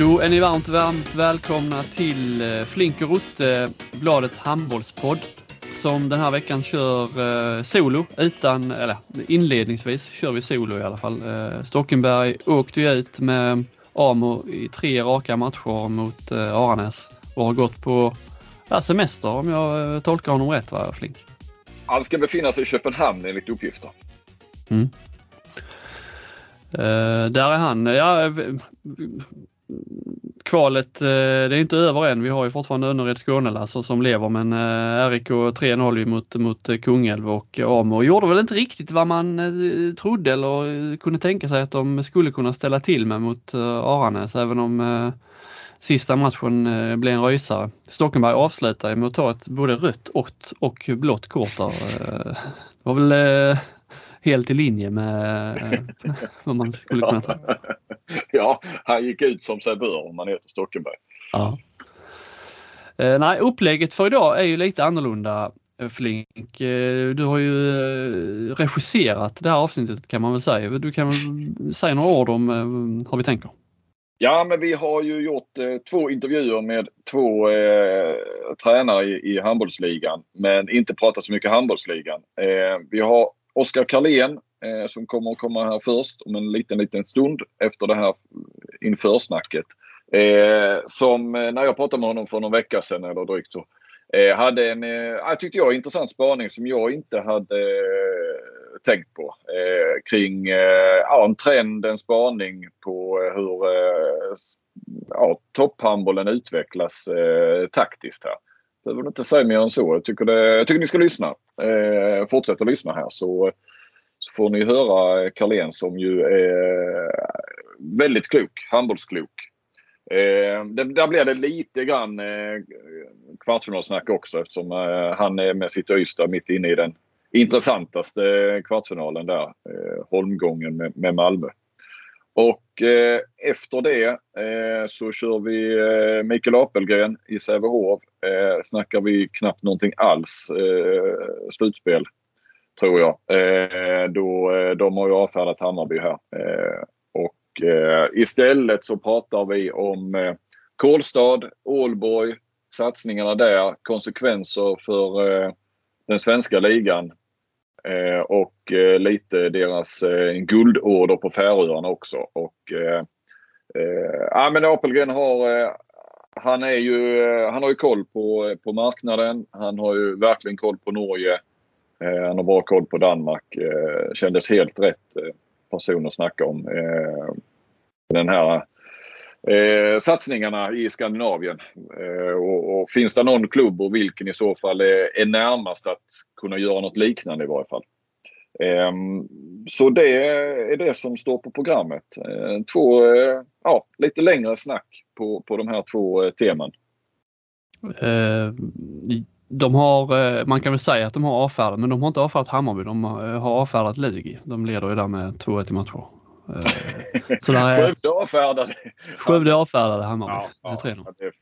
Då är ni varmt, varmt välkomna till eh, Flink och Rutte, bladets handbollspodd. Som den här veckan kör eh, solo utan, eller inledningsvis kör vi solo i alla fall. Eh, Stockenberg åkte ju ut med Amo i tre raka matcher mot Aranäs och har gått på semester om jag tolkar honom rätt va, Flink? Han ska befinna sig i Köpenhamn enligt uppgifter. Mm. Eh, där är han. Ja, kvalet, eh, det är inte över än. Vi har ju fortfarande Önnered Skånelassor som lever men eh, RIK 3-0 mot, mot eh, Kungälv och Amo gjorde väl inte riktigt vad man trodde eller kunde tänka sig att de skulle kunna ställa till med mot Aranäs även om sista matchen blev en rysare. Stockenberg avslutar med att ta ett både rött och, och blått kort där. Det var väl helt i linje med eh, vad man skulle kunna ta. ja, han gick ut som sig bör om man heter Stockenberg. Ja. Eh, nej, upplägget för idag är ju lite annorlunda eh, Flink. Eh, du har ju regisserat det här avsnittet kan man väl säga. Du kan väl säga några ord om hur vi tänker? Ja, men vi har ju gjort eh, två intervjuer med två eh, tränare i, i handbollsligan, men inte pratat så mycket handbollsligan. Eh, vi har Oskar Karlén eh, som kommer att komma här först om en liten, liten stund efter det här införsnacket. Eh, som eh, när jag pratade med honom för någon vecka sedan eller drygt så eh, hade en, eh, tyckte jag, intressant spaning som jag inte hade eh, tänkt på. Eh, kring eh, ja, en trend, en spaning på eh, hur eh, ja, topphandbollen utvecklas eh, taktiskt här. Behöver inte säga mer än så. Jag tycker, det, jag tycker ni ska lyssna. Eh, fortsätt att lyssna här så, så får ni höra Carlén som ju är väldigt klok, handbollsklok. Eh, det, där blir det lite grann eh, kvartsfinalsnack också eftersom eh, han är med sitt Ystad mitt inne i den intressantaste kvartsfinalen där. Eh, holmgången med, med Malmö. Och eh, efter det eh, så kör vi eh, Mikael Apelgren i Sävehof. Eh, snackar vi knappt någonting alls eh, slutspel tror jag. Eh, då, eh, de har ju avfärdat Hammarby här. Eh, och eh, istället så pratar vi om eh, Kolstad, Ålborg, satsningarna där, konsekvenser för eh, den svenska ligan Eh, och eh, lite deras eh, guldorder på Färöarna också. Och, eh, eh, ja, men Apelgren har eh, han, är ju, eh, han har ju koll på, eh, på marknaden. Han har ju verkligen koll på Norge. Eh, han har bra koll på Danmark. Eh, kändes helt rätt eh, person att snacka om. Eh, den här eh, satsningarna i Skandinavien. Eh, och, och finns det någon klubb och vilken i så fall är, är närmast att kunna göra något liknande i varje fall. Eh, så det är det som står på programmet. Eh, två eh, ja, lite längre snack på, på de här två eh, teman. Eh, de har, eh, man kan väl säga att de har avfärdat, men de har inte avfärdat Hammarby. De har eh, har avfärdat Lugi. De leder ju där med 2-1 i matcher. Eh, Så där är, Skövde avfärdade. Skövde avfärdade Hammarby. Ja, Det är ja, 3-0. det är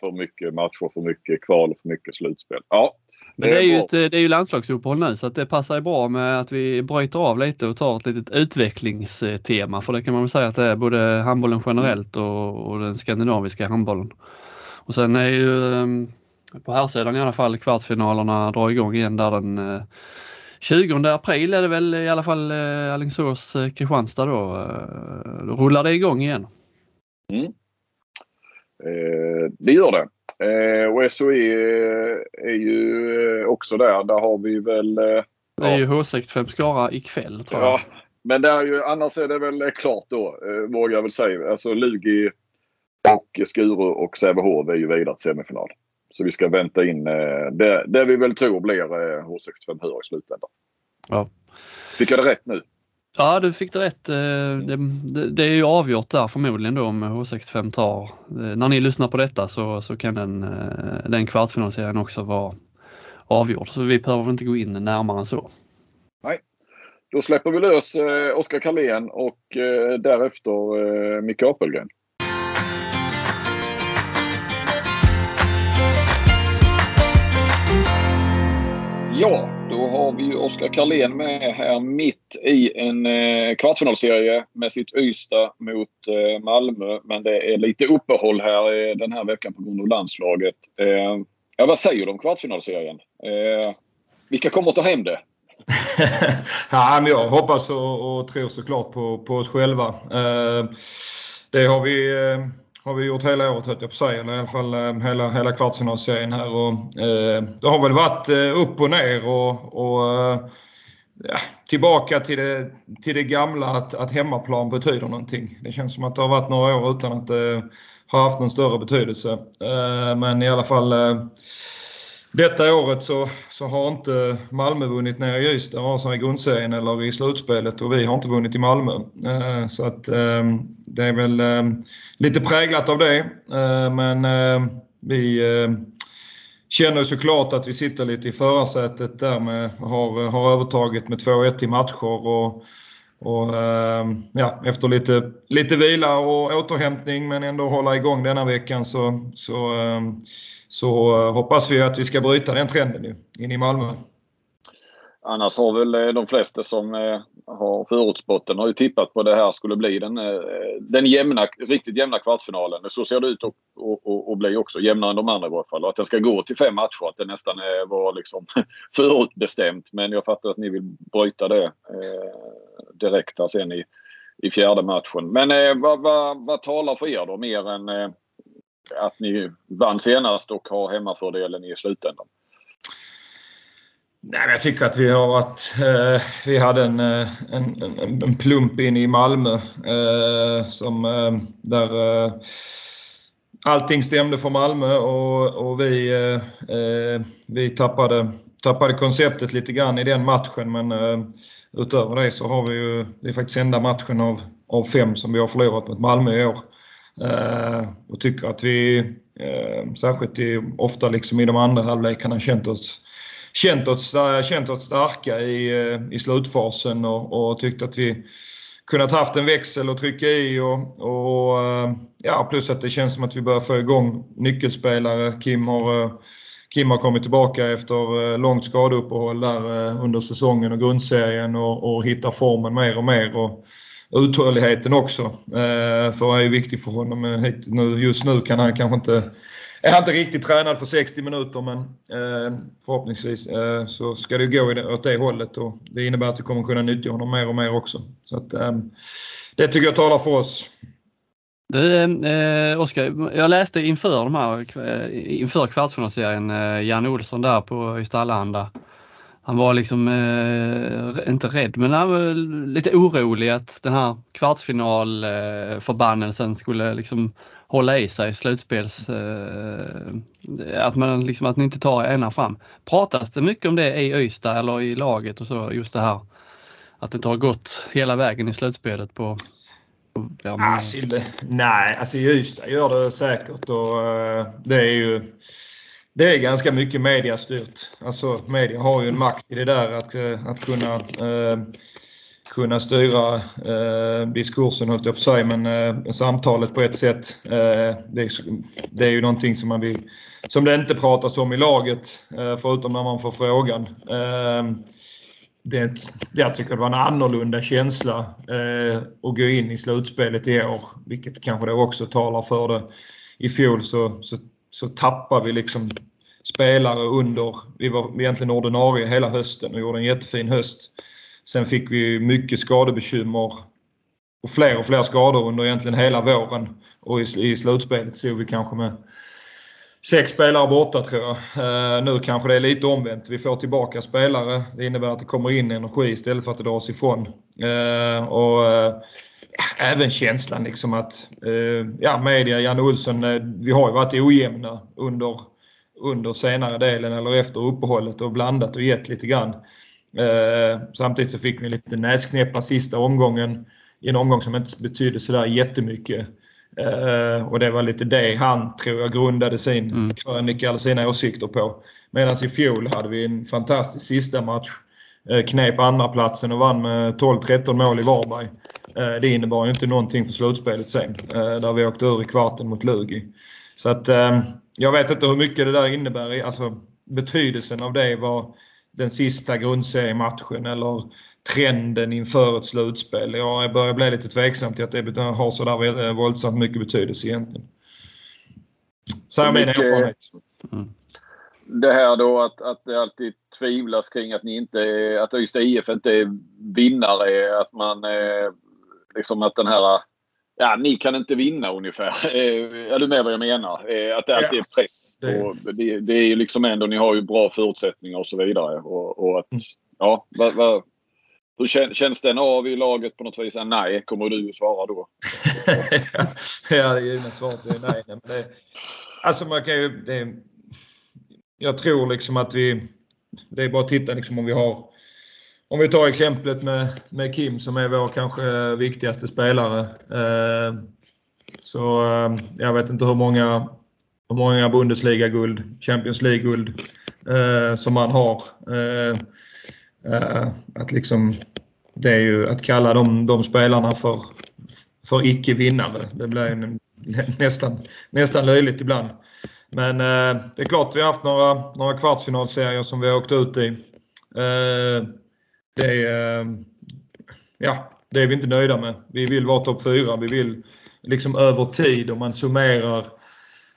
för mycket matcher, för mycket kval och för mycket slutspel. Ja, Men det är, ju ett, det är ju landslagsuppehåll nu så att det passar ju bra med att vi bryter av lite och tar ett litet utvecklingstema för det kan man väl säga att det är både handbollen generellt och, och den skandinaviska handbollen. Och sen är ju ehm, på här sidan i alla fall kvartsfinalerna drar igång igen där den eh, 20 april är det väl i alla fall eh, Alingsås eh, då. Eh, Då rullar det igång igen. Eh, det gör det. Eh, och SOE är ju också där. Där har vi väl... Eh, Det är ju H65 Skara ikväll tror jag. ja, men där är ju, annars är det väl klart då, eh, vågar jag väl säga. Alltså Lugi och Skuru och Sävehof är ju vidare till semifinal. Så vi ska vänta in eh, det, det vi väl tror blir eh, H65 Hur i slutändan. Ja. Fick jag det rätt nu? Ja, du fick det rätt. Det, det, det, är ju avgjort där förmodligen då om H65 tar. När ni lyssnar på detta så, så kan den, den kvartsfinalserien också vara avgjord. Så vi behöver inte gå in närmare än så. Nej, då släpper vi lös eh, Oskar Karlén och eh, därefter eh, Micke Apelgren. Ja, då har vi ju Oskar Karlén med här mitt i en eh, kvartsfinalserie med sitt Ystad mot eh, Malmö. Men det är lite uppehåll här eh, den här veckan på grund av landslaget. Eh, ja, vad säger du om kvartsfinalserien? Eh, vilka kommer att ta hem det? ja, men jag hoppas och, och tror såklart på, på oss själva. Eh, det har vi, eh, har vi gjort hela året höll jag på att säga, eller i alla fall eh, hela, hela, kvartsfinalserien här. Och, eh, det har väl varit eh, upp och ner och, och eh, ja, tillbaka till det, till det gamla att, att hemmaplan betyder någonting. Det känns som att det har varit några år utan att det har haft någon större betydelse. Eh, men i alla fall eh, detta året så, så har inte Malmö vunnit nere i Ystad, vare sig i grundserien eller i slutspelet och vi har inte vunnit i Malmö. Eh, så att eh, det är väl eh, lite präglat av det. Eh, men ehm, vi ehm, känner såklart att vi sitter lite i förarsätet där med, har, har övertaget med 2-1 i matcher och, och ehm, ja, efter lite, lite vila och återhämtning men ändå hålla igång denna veckan så, så så eh, hoppas vi att vi ska bryta den trenden nu in i Malmö. Annars har väl eh, de flesta som eh, har förutspått den har ju tippat på det här skulle bli den, den jämna, riktigt jämna kvartsfinalen. Så ser det ut att och, och, och bli också. Jämnare än de andra i varje fall. Och att den ska gå till fem matcher. Att det nästan var liksom förutbestämt. Men jag fattar att ni vill bryta det direkt här sen i, i fjärde matchen. Men vad, vad, vad talar för er då? Mer än att ni vann senast och har hemmafördelen i slutändan? Nej, jag tycker att vi har varit... Eh, vi hade eh, en, en, en, en, plump in i Malmö eh, som, eh, där eh, allting stämde för Malmö och, och vi, eh, eh vi tappade, tappade konceptet lite grann i den matchen. Men eh, utöver det så har vi ju... Det är faktiskt enda matchen av, av fem som vi har förlorat mot Malmö i år. Eh, och tycker att vi, eh, särskilt i, ofta liksom i de andra halvlekarna, känt oss, känt oss, eh, känt oss starka i, eh, i slutfasen och, och tyckt att vi kunnat haft en växel att trycka i och, och ja, plus att det känns som att vi börjar få igång nyckelspelare. Kim har, Kim har kommit tillbaka efter långt skadeuppehåll där under säsongen och grundserien och, och hittar formen mer och mer. Och, uthålligheten också. Eh, för det är viktigt för honom. Eh, just nu kan han kanske inte är han inte riktigt tränad för 60 minuter men eh, förhoppningsvis eh, så ska det gå åt det hållet och det innebär att vi kommer kunna nyttja honom mer och mer också. Så att, eh, det tycker jag talar för oss. Du, eh, Oskar, jag läste inför, de här, eh, inför kvartsfinalserien eh, Jan Olsson där på Ystadlanda han var liksom eh, inte rädd men han var lite orolig att den här kvartsfinalförbannelsen eh, skulle liksom hålla i sig slutspels... Eh, att man liksom att ni inte tar ena fram. Pratas det mycket om det i Ystad eller i laget och så just det här att det inte har gått hela vägen i slutspelet på Ja, men... alltså, nej, alltså i Ystad gör det säkert och eh, det är ju det är ganska mycket mediastyrt. Alltså media har ju en makt i det där att, eh, att kunna, eh, kunna styra eh, diskursen, höll jag på sig, men eh, samtalet på ett sätt. Eh, det, är, det är ju någonting som man vill, som det inte pratas om i laget, eh, förutom när man får frågan. Eh, det, jag tycker det var en annorlunda känsla eh, att gå in i slutspelet i år, vilket kanske då också talar för det. I fjol så, så så tappar vi liksom spelare under, vi var egentligen ordinarie hela hösten och gjorde en jättefin höst. Sen fick vi mycket skadebekymmer och fler och fler skador under egentligen hela våren. Och i, i slutspelet såg vi kanske med sex spelare borta tror jag. Uh, nu kanske det är lite omvänt. Vi får tillbaka spelare. Det innebär att det kommer in energi istället för att det dras ifrån. Uh, och uh, även känslan liksom att, ja media, Janne Olsson, vi har ju varit ojämna under, under senare delen eller efter uppehållet och blandat och gett lite grann. Samtidigt så fick vi lite näsknäppar sista omgången i en omgång som inte betydde sådär jättemycket. Uh, och det var lite det han, tror jag, grundade sin mm. krönika eller sina åsikter på. Medan i fjol hade vi en fantastisk sista match. Uh, knep andra platsen och vann med 12-13 mål i Varberg. Uh, det innebar ju inte någonting för slutspelet sen. där vi åkte ur i kvarten mot Lugi. Så att jag vet inte hur mycket det där innebär. Alltså betydelsen av det var den sista grundseriematchen eller trenden inför ett slutspel. Jag börjar bli lite tveksam till att det har sådär våldsamt mycket betydelse egentligen. Så är min erfarenhet. Mm. Det här då att, att det alltid tvivlas kring att ni inte att Ystad IF inte är vinnare. Att man eh, liksom att den här Ja, ni kan inte vinna ungefär. Eh, är du med vad jag menar? Eh, att det alltid är press. Det, det är ju liksom ändå, ni har ju bra förutsättningar och så vidare. Och, och att, mm. ja, vad, vad, hur känns den av i laget på något vis? Nej, kommer du att svara då? ja, det givna svaret är nej. Men det, alltså man kan ju... Det, jag tror liksom att vi... Det är bara att titta liksom om vi har... Om vi tar exemplet med, med Kim som är vår kanske viktigaste spelare. Eh, så eh, jag vet inte hur många, hur många Bundesliga-guld, Champions League-guld eh, som han har. Eh, Eh, att liksom, det är ju att kalla de, de spelarna för, för icke-vinnare. Det blir ju nästan, nästan löjligt ibland. Men eh, det är klart vi har haft några, några kvartsfinalserier som vi har åkt ut i. Eh, det, eh, ja, det är vi inte nöjda med. Vi vill vara topp 4. Vi vill liksom över tid, om man summerar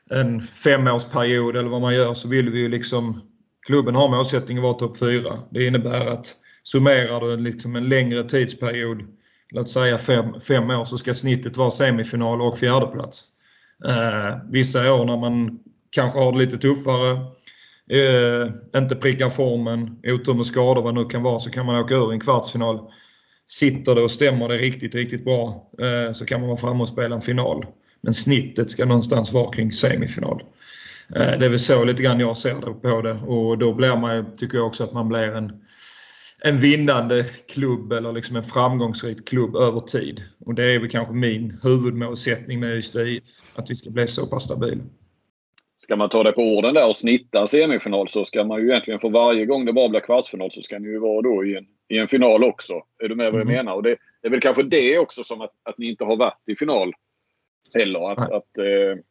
en femårsperiod eller vad man gör, så vill vi ju liksom klubben har målsättningen att vara topp 4. Det innebär att summerar du liksom en längre tidsperiod, låt säga fem, fem år, så ska snittet vara semifinal och fjärdeplats. Eh, vissa år när man kanske har det lite tuffare, eh, inte prickar formen, otur med skador, vad det nu kan vara, så kan man åka ur en kvartsfinal. Sitter det och stämmer det riktigt, riktigt bra eh, så kan man vara framme och spela en final. Men snittet ska någonstans vara kring semifinal. Eh, det är väl så lite grann jag ser det på det och då blir man, tycker jag också att man blir en, en vinnande klubb eller liksom en framgångsrik klubb över tid. Och det är väl kanske min huvudmålsättning med Ystad att vi ska bli så pass stabila. Ska man ta det på orden där och snitta semifinal så ska man ju egentligen för varje gång det bara blir kvartsfinal så ska ni ju vara då i en, i en final också. Är du med vad jag mm. menar? Och det, det, är väl kanske det också som att, att ni inte har varit i final heller. Att, att eh,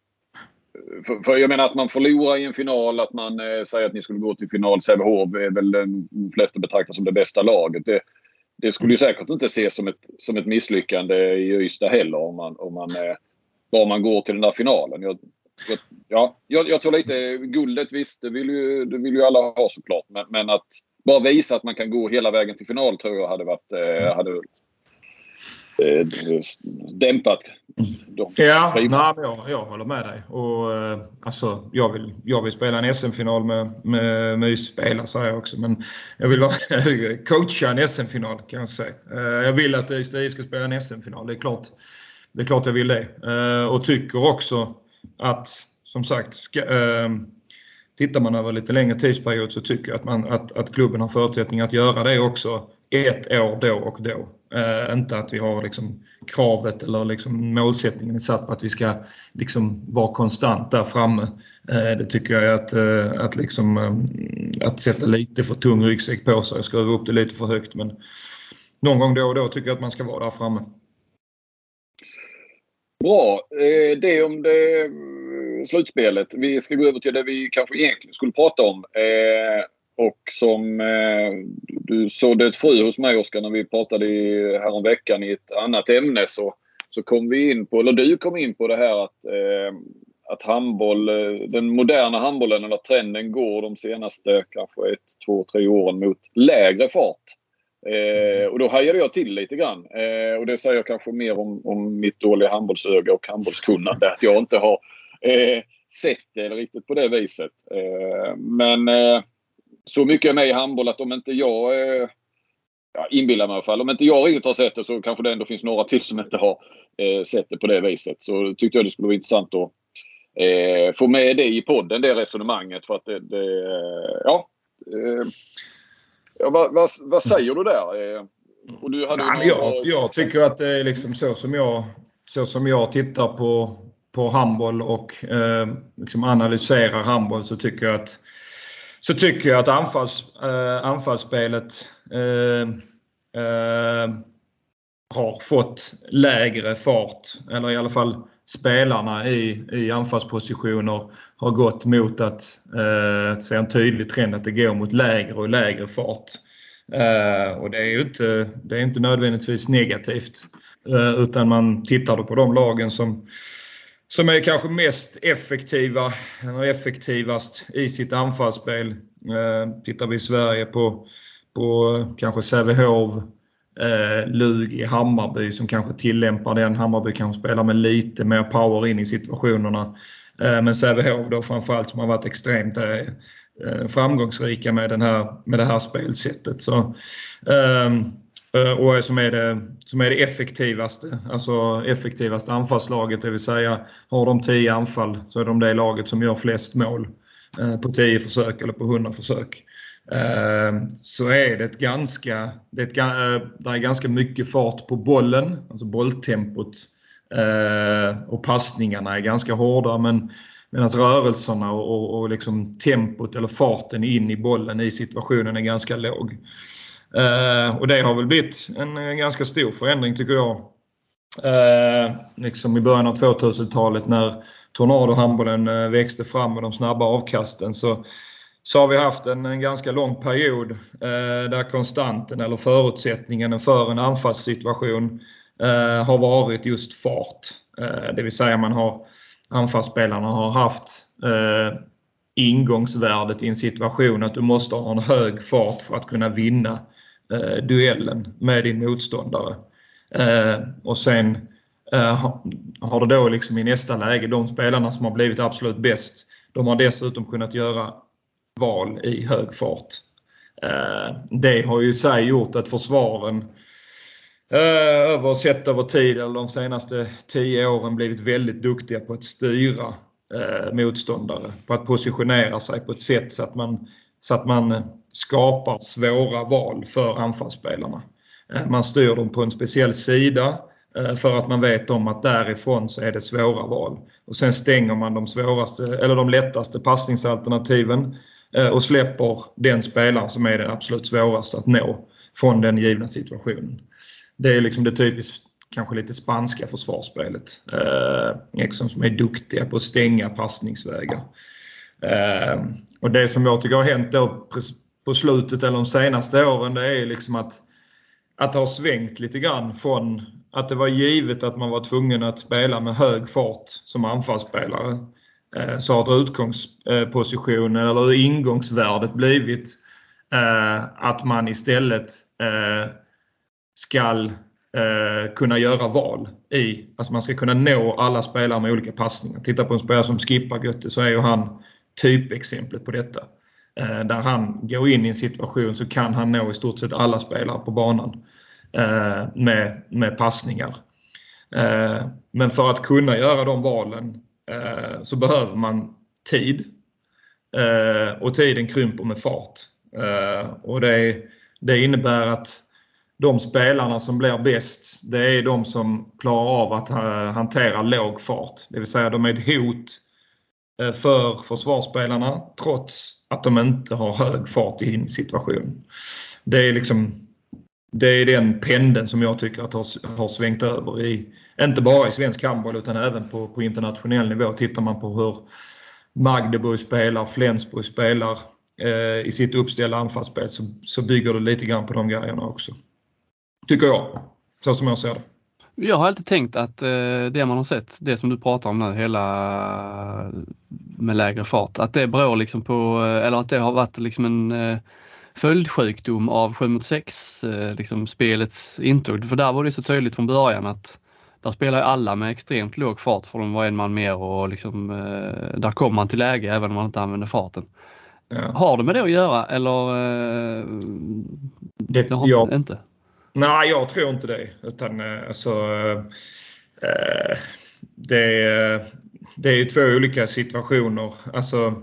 för, för, jag menar att man förlorar i en final, att man eh, säger att ni skulle gå till final. Sävehof är väl den flesta betraktar som det bästa laget. Det, det skulle ju säkert inte ses som ett, som ett misslyckande i Ystad heller om man, om man, eh, bara man går till den där finalen. Jag, jag, ja, jag, jag tror lite guldet visst, det vill ju, det vill ju alla ha såklart. Men, men att bara visa att man kan gå hela vägen till final tror jag hade varit eh, hade eh, dämpat de Ja, nej, jag, jag håller med dig. Och, eh, alltså, jag, vill, jag vill spela en SM-final med, med, med spelare, säger jag också. Men jag vill coacha en SM-final kan jag säga. Eh, jag vill att Ystad ska spela en SM-final. Det är klart, det är klart jag vill det. Eh, och tycker också att, som sagt, ska, tittar man över lite längre tidsperiod så tycker jag att, man, att, att klubben har förutsättningar att göra det också ett år då och då. Eh, inte att vi har liksom kravet eller liksom målsättningen är satt på att vi ska liksom vara konstant där framme. Eh, det tycker jag är att, eh, att, liksom, eh, att sätta lite för tung ryggsäck på sig och skruva upp det lite för högt. Men någon gång då och då tycker jag att man ska vara där framme. Bra. Eh, det om det mm, slutspelet. Vi ska gå över till det vi kanske egentligen skulle prata om. Eh, och som eh, du sådde ett frö hos mig Oskar när vi pratade i, häromveckan i ett annat ämne så, så kom vi in på, eller du kom in på det här att, eh, att handboll, eh, den moderna handbollen eller trenden går de senaste kanske ett, två, tre åren mot lägre fart. Eh, och då hajade jag till lite grann. Eh, och det säger jag kanske mer om, om mitt dåliga handbollsöga och handbollskunnande. Att jag inte har eh, sett det riktigt på det viset. Eh, men eh, så mycket är med i handboll att om inte jag eh, ja, inbillar mig i alla fall. Om inte jag riktigt har sett det så kanske det ändå finns några till som inte har eh, sett det på det viset. Så tyckte jag det skulle vara intressant att eh, få med det i podden, det resonemanget. För att det, det ja, Ja, vad, vad, vad säger du där? Och du hade Nej, jag, jag tycker att det är liksom så som jag, så som jag tittar på, på handboll och eh, liksom analyserar handboll så tycker jag att så tycker jag att anfalls, eh, anfallsspelet eh, eh, har fått lägre fart. Eller i alla fall spelarna i, i anfallspositioner har gått mot att eh, se en tydlig trend att det går mot lägre och lägre fart. Eh, och det är ju inte, det är inte nödvändigtvis negativt. Eh, utan man tittar på de lagen som, som är kanske mest effektiva, eller effektivast i sitt anfallsspel. Eh, tittar vi i Sverige på, på kanske Sävehof, eh, Lug i Hammarby som kanske tillämpar den. Hammarby kanske spelar med lite mer power in i situationerna. Eh, men Sävehof då framförallt som har varit extremt eh, framgångsrika med, den här, med det här spelsättet. Så, eh, Eh, och som är, det, som är det effektivaste, alltså effektivaste anfallslaget, det vill säga har de 10 anfall så är de det laget som gör flest mål eh, på 10 försök eller på 100 försök. Eh, så är det ett ganska, det är, ett, det är ganska mycket fart på bollen, alltså bolltempot och passningarna är ganska hårda men medan rörelserna och, och, och liksom tempot eller farten in i bollen i situationen är ganska låg. Eh, och det har väl blivit en, eh, ganska stor förändring tycker jag. Eh, liksom i början av 2000-talet när tornadohandbollen eh, växte fram med de snabba avkasten så så har vi haft en, en ganska lång period eh, där konstanten eller förutsättningen för en anfallssituation eh, har varit just fart. Eh, det vill säga man har anfallsspelarna har haft eh, ingångsvärdet i en situation att du måste ha en hög fart för att kunna vinna eh, duellen med din motståndare. Eh, och sen eh, har du då liksom i nästa läge, de spelarna som har blivit absolut bäst, de har dessutom kunnat göra val i hög fart. Eh, det har ju i sig gjort att försvaren eh, över, sett över tid, eller de senaste tio åren, blivit väldigt duktiga på att styra eh, motståndare. På att positionera sig på ett sätt så att man, så att man skapar svåra val för anfallsspelarna. Eh, man styr dem på en speciell sida eh, för att man vet om att därifrån så är det svåra val. Och sen stänger man de svåraste, eller de lättaste passningsalternativen eh, och släpper den spelaren som är den absolut svåraste att nå från den givna situationen. Det är liksom det typiskt kanske lite spanska försvarsspelet. Eh, som är duktiga på att stänga passningsvägar. Eh, och det som jag tycker har hänt då på slutet eller de senaste åren det är liksom att, att det har svängt lite grann från att det var givet att man var tvungen att spela med hög fart som anfallsspelare eh, så har utgångspositionen eller ingångsvärdet blivit eh, att man istället eh, ska kunna göra val i, alltså man ska kunna nå alla spelare med olika passningar. Titta på en spelare som Skippa Götte så är ju han typexemplet på detta. Eh, där han går in i en situation så kan han nå i stort sett alla spelare på banan eh, med, med passningar. Eh, men för att kunna göra de valen så behöver man tid. Och tiden krymper med fart. Och det, det innebär att de spelarna som blir bäst, det är de som klarar av att hantera låg fart. Det vill säga de är ett hot Eh, för försvarsspelarna trots att de inte har hög fart i en situation. Det är liksom det är den pendeln som jag tycker att har, har svängt över i, inte bara i svensk handboll utan även på, på internationell nivå. Tittar man på hur Magdeburg spelar, Flensburg spelar eh, i sitt uppställda anfallsspel så, så bygger det lite grann på de grejerna också. Tycker jag. Så som jag ser det. Jag har alltid tänkt att eh, det man har sett, det som du pratar om nu, hela med lägre fart, att det beror liksom på, eh, eller att det har varit liksom en eh, följdsjukdom av 7 mot 6, eh, liksom spelets intåg. För där var det så tydligt från början att där spelar alla med extremt låg fart för de var en man mer och liksom, där kommer man till läge även om man inte använder farten. Ja. Har det med det att göra eller? Det, det har jag, inte? Nej, jag tror inte det. Utan eh, alltså, eh, det, det är ju två olika situationer. Alltså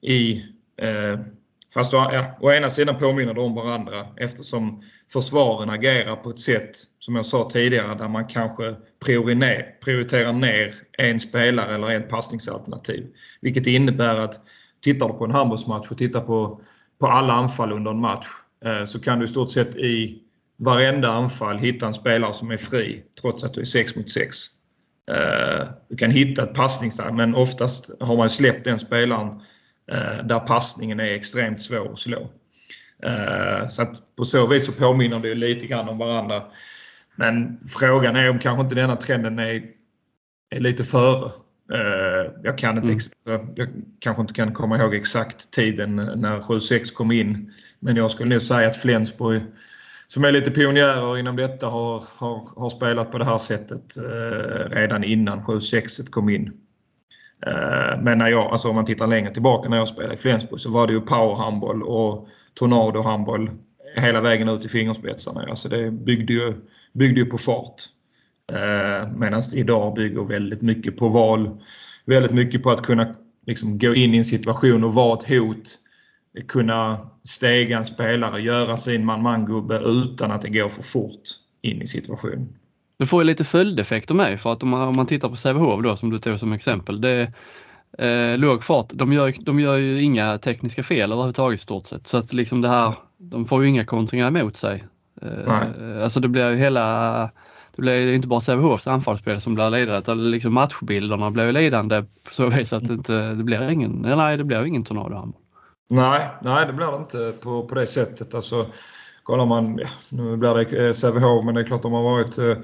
i eh, Fast ja, å ena sidan påminner de om varandra eftersom försvaren agerar på ett sätt, som jag sa tidigare, där man kanske prioriterar ner en spelare eller en passningsalternativ. Vilket innebär att tittar du på en handbollsmatch och tittar på, på alla anfall under en match eh, så kan du i stort sett i varenda anfall hitta en spelare som är fri trots att du är 6 mot 6. Eh, du kan hitta ett passningsanfall men oftast har man släppt den spelaren eh, där passningen är extremt svår att slå. Eh, så att på så vis så påminner det lite grann om varandra. Men frågan är om kanske inte denna trenden är, är lite före. Jag kan inte mm. jag kanske inte kan komma ihåg exakt tiden när 7-6 kom in. Men jag skulle nog säga att Flensburg som är lite pionjärer inom detta har, har, har spelat på det här sättet eh, redan innan 7-6 kom in. Eh, men när jag, alltså om man tittar längre tillbaka när jag spelade i Flensburg så var det ju powerhandboll och tornadohandboll hela vägen ut i fingerspetsarna. Alltså det byggde ju, byggde ju på fart. Eh, Medan idag bygger väldigt mycket på val. Väldigt mycket på att kunna liksom gå in i en situation och vara ett hot. Kunna stega en spelare, göra sin man-man-gubbe utan att det går för fort in i situationen. Det får ju lite följdeffekter med för att om man, om man tittar på Sävehof då som du tog som exempel. Det, eh, låg fart. De gör, de gör ju inga tekniska fel överhuvudtaget i stort sett. Så att liksom det här, de får ju inga kontringar emot sig. Eh, alltså det blir ju hela, det blir inte bara Sävehofs anfallsspel som blir lidande utan liksom matchbilderna blir lidande på så vis att det, inte, det blir ingen, nej det blir ingen tornadohandboll. Nej, nej det blir det inte på, på det sättet. Alltså, kollar man, ja, nu blir det eh, Sävehof men det är klart de har varit eh,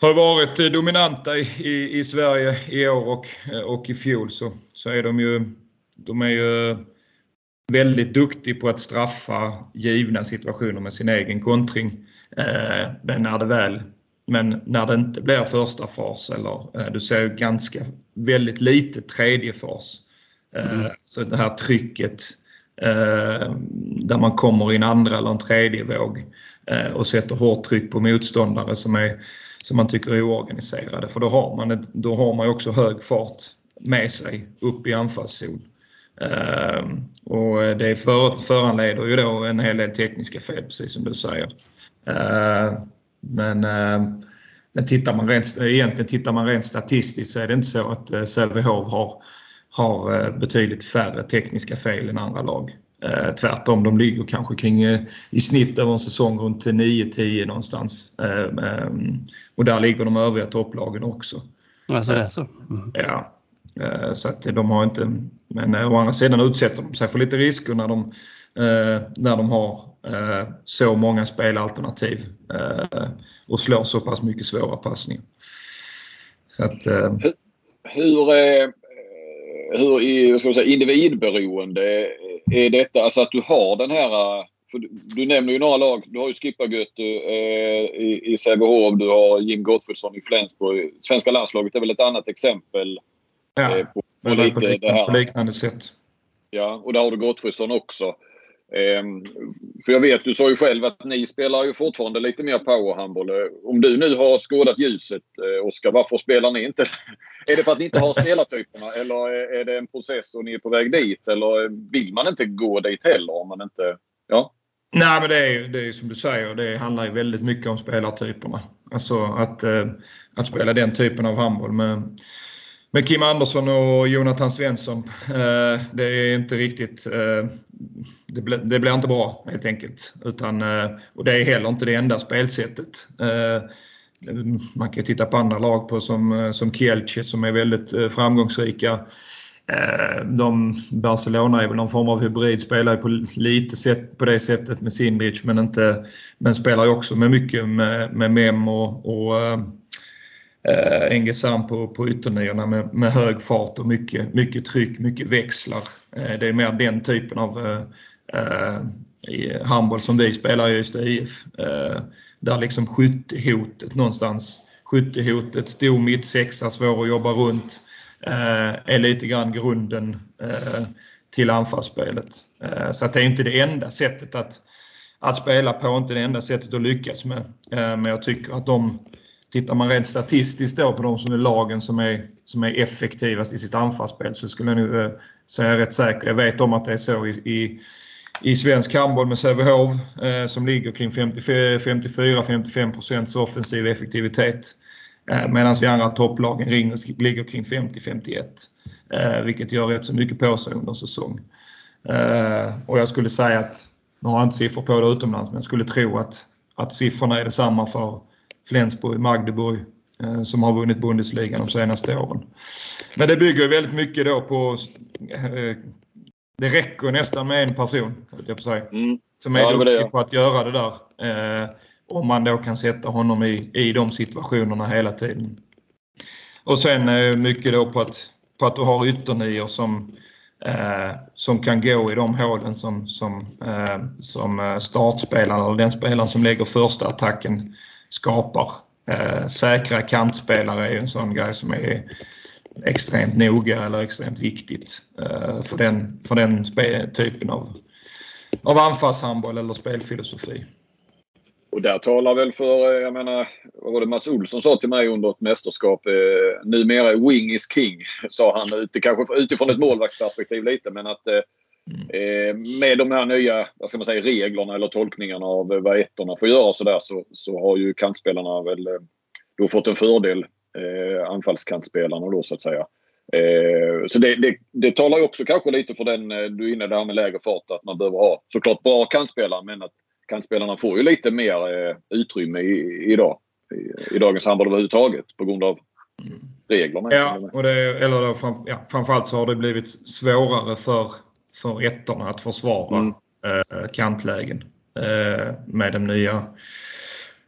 har varit eh, dominanta i, i, i, Sverige i år och, och i fjol så, så är de ju, de är ju väldigt duktiga på att straffa givna situationer med sin egen kontring. Eh, men när det väl men när det inte blir första fas eller eh, du ser ju ganska väldigt lite tredje fas. Mm. Eh, så det här trycket eh, där man kommer i en andra eller en tredje våg eh, och sätter hårt tryck på motståndare som är som man tycker är oorganiserade. För då har man, ett, då har man också hög fart med sig upp i anfallszon. Och det för, föranleder ju då en hel del tekniska fel, precis som du säger. Men, men tittar man rent, egentligen tittar man rent statistiskt så är det inte så att Sävehof har, har betydligt färre tekniska fel än andra lag. Eh, tvärtom, de ligger kanske kring eh, i snitt över en säsong runt 9-10 någonstans. Eh, eh, och där ligger de övriga topplagen också. Alltså det är så? Mm. Ja. Eh, så att de har inte, men eh, å andra sidan utsätter de sig för lite risker när de, när de har så många spelalternativ och slår så pass mycket svåra passningar. Så att, hur, hur, hur i, ska säga, individberoende är detta, alltså att du har den här för du, du nämner ju några lag. Du har ju Skippergötu eh, i, i Sävehof. Du har Jim Gottfridsson i Flensburg. Svenska landslaget är väl ett annat exempel. Ja, eh, på, på, lite på, liknande, på liknande sätt. Ja, och där har du Gottfridsson också. Ehm, för jag vet, du sa ju själv att ni spelar ju fortfarande lite mer powerhandboll. Eh, om du nu har skådat ljuset, eh, Oskar, varför spelar ni inte? är det för att ni inte har spelartyperna eller är det en process och ni är på väg dit? Eller eh, vill man inte gå dit heller om man inte... Ja? Nej, men det är, det är som du säger, det handlar ju väldigt mycket om spelartyperna. Alltså att, att spela den typen av handboll Men med Kim Andersson och Jonathan Svensson. Eh, det är inte riktigt... Eh, det, blir, det blir inte bra helt enkelt. Utan, eh, och det är heller inte det enda spelsättet. Man kan titta på andra lag på som, som Kielce som är väldigt framgångsrika. De, Barcelona är väl någon form av hybrid, spelar på lite sätt på det sättet med Sindrich men, inte, men spelar också med mycket med, med Mem och, och eh, Engesam på, på ytterniorna med, med hög fart och mycket, mycket tryck, mycket växlar. Eh, det är mer den typen av eh, eh i handboll som vi spelar i Ystad IF. Eh, där liksom skyttehotet någonstans, skyttehotet, stor mittsexa, svår att jobba runt, eh, är lite grann grunden eh, till anfallsspelet. Eh, så att det är inte det enda sättet att, att spela på, inte det enda sättet att lyckas med. Eh, men jag tycker att de tittar man rent statistiskt då på de som är lagen som är, som är effektivast i sitt anfallsspel så skulle jag nog eh, säga rätt säkert. Jag vet om att det är så i, i, i svensk handboll med Sävehof eh, som ligger kring 54-55 procents offensiv effektivitet. Eh, Medan vi andra topplagen ligger kring 50-51. Eh, vilket gör rätt så mycket på sig under säsong. Eh, och jag skulle säga att, nu har jag inte siffror på det utomlands, men jag skulle tro att, att siffrorna är detsamma för Flensburg, Magdeburg eh, som har vunnit Bundesliga de senaste åren. Men det bygger väldigt mycket då på eh, det räcker nästan med en person, jag säga, mm. som är ja, duktig det. på att göra det där. Eh, om man då kan sätta honom i, i de situationerna hela tiden. Och sen mycket då på att, på att du har ytternior som, eh, som kan gå i de hålen som, som, eh, som startspelaren eller den spelaren som lägger första attacken skapar. Eh, säkra kantspelare är ju en sån grej som är extremt noga eller extremt viktigt eh, för den, för den typen av, av anfallshandboll eller spelfilosofi. Och där talar väl för, eh, jag menar, vad var det Mats Olsson sa till mig under ett mästerskap? Eh, numera wing is king, sa han ute, kanske utifrån ett målvaktsperspektiv lite. Men att eh, Eh, med de här nya vad ska man säga, reglerna eller tolkningarna av vad ettorna får göra så, där, så, så har ju kantspelarna väl eh, då fått en fördel, eh, anfallskantspelarna då så att säga. Eh, så det, det, det talar ju också kanske lite för den, eh, du är inne där med lägre fart, att man behöver ha såklart bra kantspelare men att kantspelarna får ju lite mer eh, utrymme i, idag. I, I dagens handboll överhuvudtaget på grund av reglerna. Ja, och det, eller då, fram, ja, framförallt så har det blivit svårare för för ettorna att försvara mm. eh, kantlägen eh, med de nya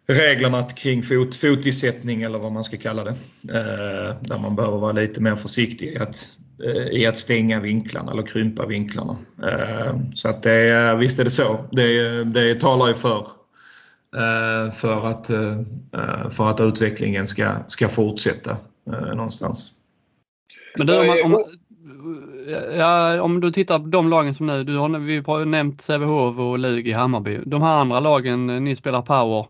reglerna kring fot, fotisättning eller vad man ska kalla det. Eh, där man behöver vara lite mer försiktig i att, eh, i att stänga vinklarna eller krympa vinklarna. Eh, så att det, visst är det så. Det, det talar ju för eh, för att, för att utvecklingen ska, ska fortsätta någonstans. Men du, om man, om, ja, om du tittar på de lagen som nu, du har, vi har nämnt Sävehof och Lug i Hammarby. De här andra lagen, eh, ni spelar power.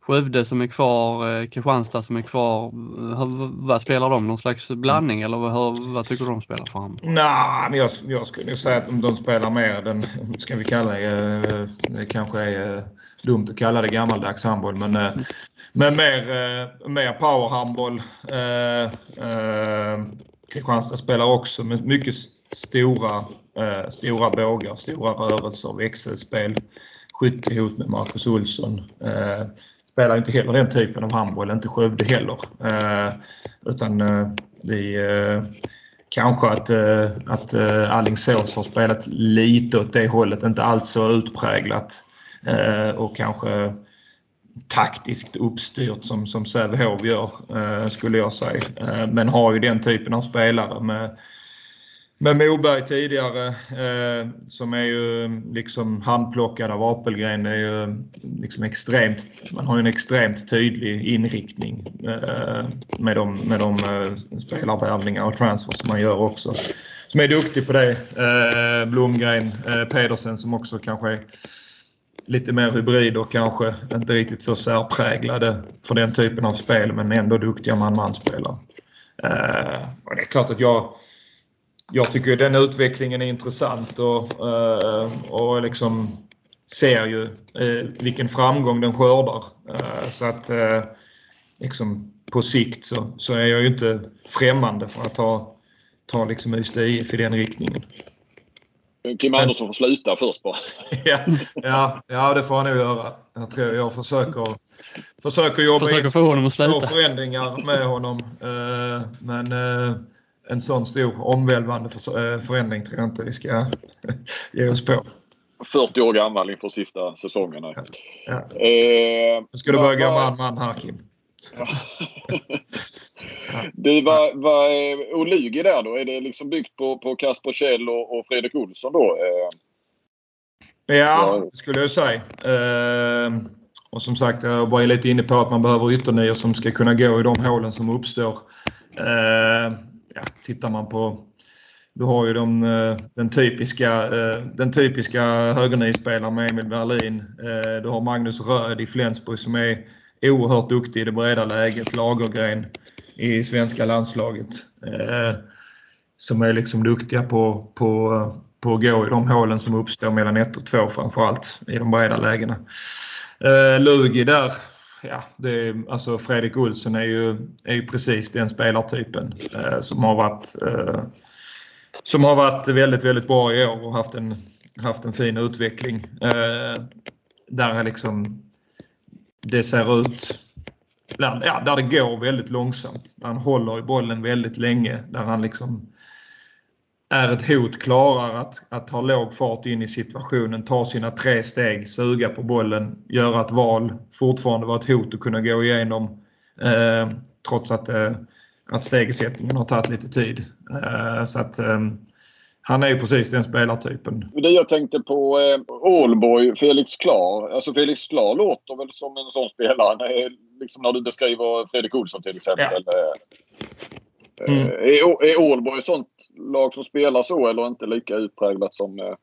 Skövde som är kvar, eh, Kristianstad som är kvar. Eh, vad spelar de? Någon slags blandning eller vad, vad tycker du de spelar för hand? Nej, men jag, jag skulle säga att de spelar mer den, ska vi kalla det, det kanske är dumt att kalla det gammaldags handboll, men, men mer, mer powerhandboll. Kristianstad spelar också med mycket stora, eh, stora bågar, stora rörelser, växelspel, skyttehot med Marcus Olsson. Eh, spelar inte heller den typen av handboll, inte Skövde heller. Eh, utan eh, vi eh, kanske att, eh, att eh, Alingsås har spelat lite åt det hållet, inte alls så utpräglat. Eh, och kanske taktiskt uppstyrt som, som Sävehof gör, eh, skulle jag säga. Eh, men har ju den typen av spelare med, med Moberg tidigare eh, som är ju mm, liksom handplockad av Apelgren. Är ju mm, liksom extremt, man har ju en extremt tydlig inriktning eh, med de, med de eh, spelarvärvningar och transfers som man gör också. Som är duktig på det. Eh, Blomgren, eh, Pedersen som också kanske är lite mer hybrider kanske. Inte riktigt så särpräglade för den typen av spel men ändå duktiga man-man-spelare. Eh, och det är klart att jag, jag tycker den utvecklingen är intressant och, uh, och liksom ser ju uh, vilken framgång den skördar. så att liksom på sikt så, så är jag ju inte främmande för att ta, ta liksom Ystad IF i den riktningen. Kim Andersson får sluta först bara. ja, ja, ja, det får han nog göra. Jag tror jag försöker, försöker jobba försöker få honom att sluta. förändringar med honom. Eh, men eh, en sån stor omvälvande eh, förändring tror jag inte vi ska ge oss på. 40 år gammal inför sista säsongen. Ja. Ja. Eh, nu ska du börja gå man-man här Kim. Du, vad, vad är Olygi där då? Är det liksom byggt på, på Kasper Kjell och, och Fredrik Olsson då? Eh, ja, det skulle jag säga. Eh, och som sagt, jag var lite inne på att man behöver ytternior som ska kunna gå i de hålen som uppstår. Eh, ja, tittar man på du har ju de, eh, den typiska, eh, den typiska högernyspelaren med Emil Berlin. Eh, du har Magnus Röd i Flensburg som är oerhört duktig i det breda läget, Lagergren i svenska landslaget. Som är liksom duktiga på, på, på att gå i de hålen som uppstår mellan 1 och 2 framförallt i de breda lägena. Lugi där, ja, det är, alltså Fredrik Olsson är ju, är ju precis den spelartypen eh, som har varit eh, som har varit väldigt, väldigt bra i år och haft en, haft en fin utveckling. Eh, där liksom det ser ut där, ja, där det går väldigt långsamt. Där han håller i bollen väldigt länge. Där han liksom är ett hot, klarar att, att ha låg fart in i situationen, ta sina tre steg, suga på bollen, göra ett val, fortfarande vara ett hot och kunna gå igenom eh, trots att, eh, att stegersättningen har tagit lite tid. Eh, så att eh, han är ju precis den spelartypen. Det jag tänkte på eh, Ålborg, Felix Klar. Alltså Felix Klar låter väl som en sån spelare. Liksom när du beskriver Fredrik Olsson till exempel. Ja. Eh, mm. Är, är Ålborg sånt lag som spelar så eller inte lika utpräglat som... Eh...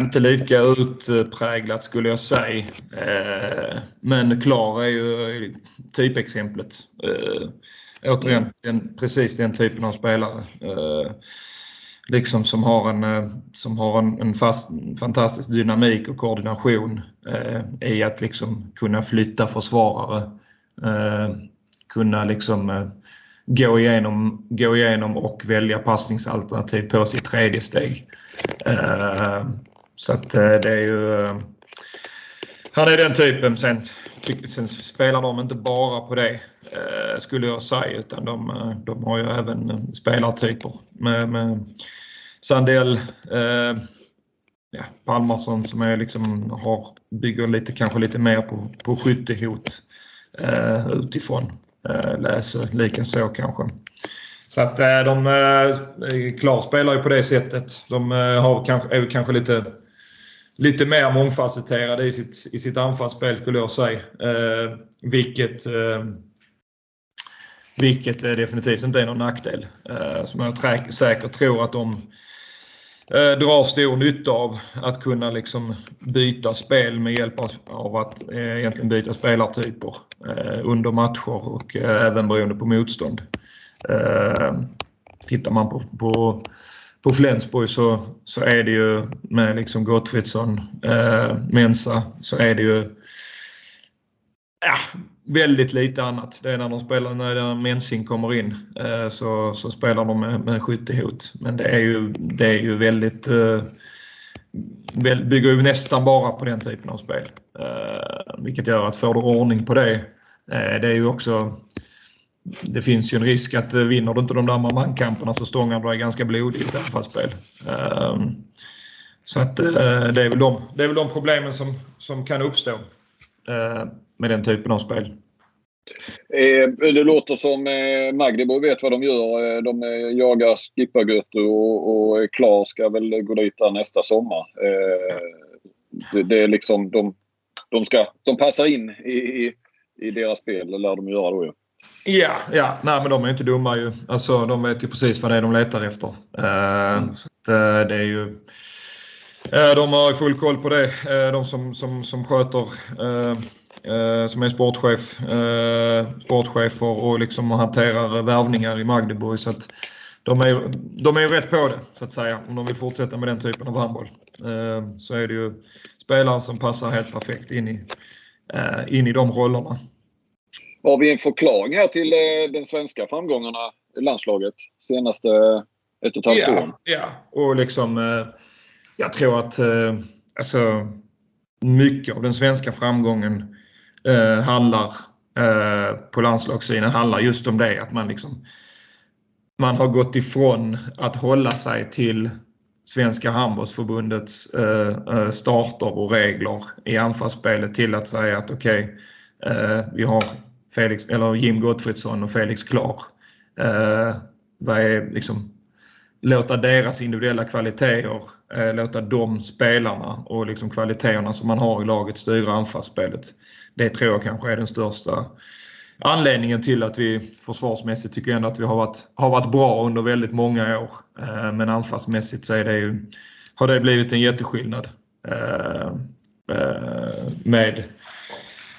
Inte lika utpräglat skulle jag säga. Eh, men Klar är ju typexemplet. Eh, återigen, den, precis den typen av spelare. Eh, liksom som har en, eh, som har en, en fast, fantastisk dynamik och koordination eh, i att liksom kunna flytta försvarare. Eh, kunna liksom eh, gå, igenom, gå igenom och välja passningsalternativ på sitt tredje steg. Eh, så att eh, det är ju... Eh, han är den typen. Sen, sen spelar de inte bara på det skulle jag säga utan de, de har ju även spelartyper med, med Sandell, eh, ja, Palmarsson som är liksom, har, bygger lite, kanske lite mer på, på skyttehot eh, utifrån. Eh, läser likaså kanske. Så att eh, de eh, klarspelar spelar ju på det sättet. De har kanske, är kanske lite, lite mer mångfacetterade i sitt, i sitt anfallsspel skulle jag säga. Eh, vilket eh, vilket definitivt inte är någon nackdel. Eh, som jag säkert tror att de eh, drar stor nytta av att kunna liksom byta spel med hjälp av att eh, egentligen byta spelartyper eh, under matcher och eh, även beroende på motstånd. Eh, tittar man på, på, på Flensburg så, så är det ju med liksom Gottfridsson, eh, Mensa, så är det ju ja, väldigt lite annat. Det är när de spelar, när Mensing kommer in eh, så, så spelar de med, med skyttehot. Men det är ju, det är ju väldigt eh, bygger ju nästan bara på den typen av spel. Eh, vilket gör att får du ordning på det, eh, det är ju också det finns ju en risk att eh, vinner du inte de där mankamperna så stångar du dig ganska blodigt i anfallsspel. Eh, så att det är väl de, det är väl de problemen som, som kan uppstå med den typen av spel. Eh, det låter som eh, Magdeburg vet vad de gör. Eh, de jagar Skippergötu och, och Klar ska väl gå dit nästa sommar. Det, det är liksom de, de, ska, de passar in i, i, i deras spel, det lär de göra då ju. Ja, ja. Nej, men de är inte dumma ju. Alltså, de vet ju precis vad det är de letar efter. Mm. Så att, det är ju de har full koll på det. De som, som, som sköter, eh, som är sportchef, sportchefer och liksom hanterar värvningar i Magdeburg. Så att de är, de är ju rätt på det så att säga. Om de vill fortsätta med den typen av handboll. Så är det ju spelare som passar helt perfekt in i, in i de rollerna. Har vi en förklaring här till den svenska framgångarna i landslaget senaste ett och ett halvt ja, år? Ja, och liksom jag tror att eh, alltså, mycket av den svenska framgången eh, handlar eh, på landslagssidan handlar just om det att man liksom man har gått ifrån att hålla sig till Svenska handbollsförbundets eh, eh starter och regler i anfallsspelet till att säga att okej, okay, eh, vi har Felix, eller Jim Gottfridsson och Felix Klar. Eh, vad är liksom låta deras individuella kvaliteter, Eh, låta de spelarna och liksom kvaliteterna som man har i laget styra anfallsspelet. Det tror jag kanske är den största anledningen till att vi försvarsmässigt tycker ändå att vi har varit, har varit bra under väldigt många år. Eh, men anfallsmässigt så är det ju, har det blivit en jätteskillnad. Eh, eh med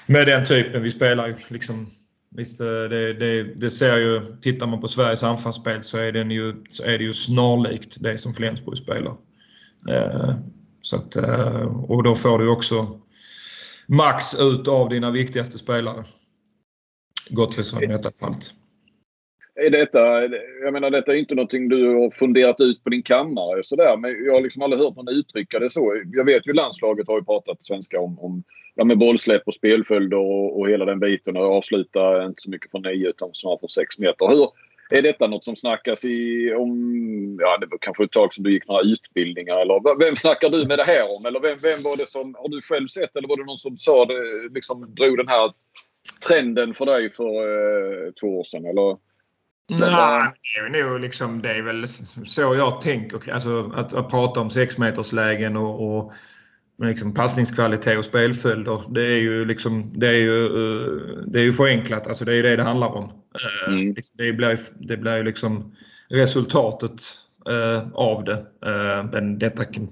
med den typen vi spelar. Liksom, visst, eh, det, det, det, ser ju, tittar man på Sveriges anfallsspel så är, den ju, så är det ju snarlikt det som Flensburg spelar. Eh, så att, eh, och då får du också max ut av dina viktigaste spelare. Gottfridsson i detta fallet. Är detta, jag menar detta är inte någonting du har funderat ut på din kammare sådär, men jag har liksom aldrig hört någon uttrycka det så. Jag vet ju landslaget har ju pratat svenska om, om ja, med bollsläpp och spelföljder och, och hela den biten och avsluta inte så mycket från nio utan snarare från sex meter. Hur, är detta något som snackas i om, ja det var kanske ett tag som du gick några utbildningar eller vem snackar du med det här om? Eller vem, vem var det som, har du själv sett eller var det någon som sa det, liksom drog den här trenden för dig för eh, två år sedan eller? Nej, det är nog liksom, det är väl så jag tänker. Alltså att, att prata om sexmeterslägen och, och liksom passningskvalitet och spelföljder. Det är ju liksom, det är ju, eh, det är ju förenklat. Alltså det är ju det det handlar om. Eh, mm. Liksom, det blir, det blir ju liksom resultatet uh, av det. Men detta kan,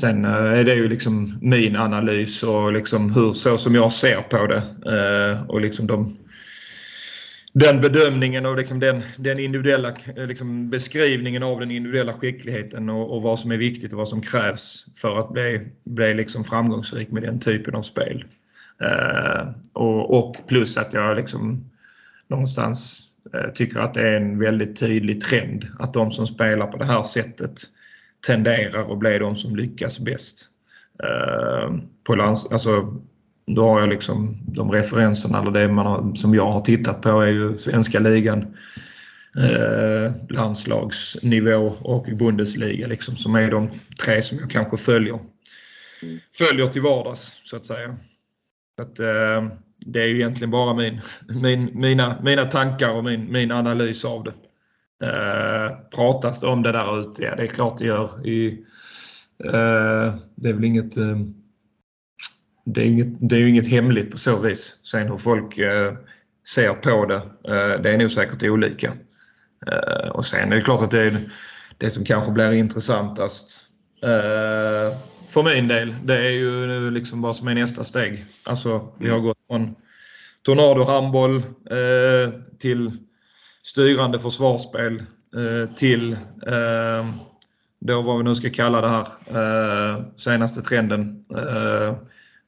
sen är det ju liksom min analys och liksom hur så som jag ser på det. och liksom de den bedömningen och liksom den, den individuella eh, liksom beskrivningen av den individuella skickligheten och, och, vad som är viktigt och vad som krävs för att bli, bli liksom framgångsrik med den typen av spel. Uh, och, och, plus att jag liksom någonstans uh, tycker att det är en väldigt tydlig trend att de som spelar på det här sättet tenderar att bli de som lyckas bäst. Uh, på lands, alltså, då har jag liksom de referenserna eller det man har, som jag har tittat på är ju svenska ligan, eh, landslagsnivå och Bundesliga liksom som är de tre som jag kanske följer. Följer till vardags så att säga. Så att, eh, det är ju egentligen bara min, min, mina, mina tankar och min, min analys av det. Eh, pratas det om det där ute? Ja, det är klart det gör. I, eh, det är väl inget eh, det är, inget, det är ju inget hemligt på så vis. Sen hur folk eh, ser på det, eh, det är nog säkert olika. Eh, och sen är det klart att det är det som kanske blir intressantast eh, för min del. Det är ju liksom vad som är nästa steg. Alltså vi har gått från Tornado handboll eh, till styrande försvarsspel eh, till eh, då vad vi nu ska kalla det här eh, senaste trenden eh,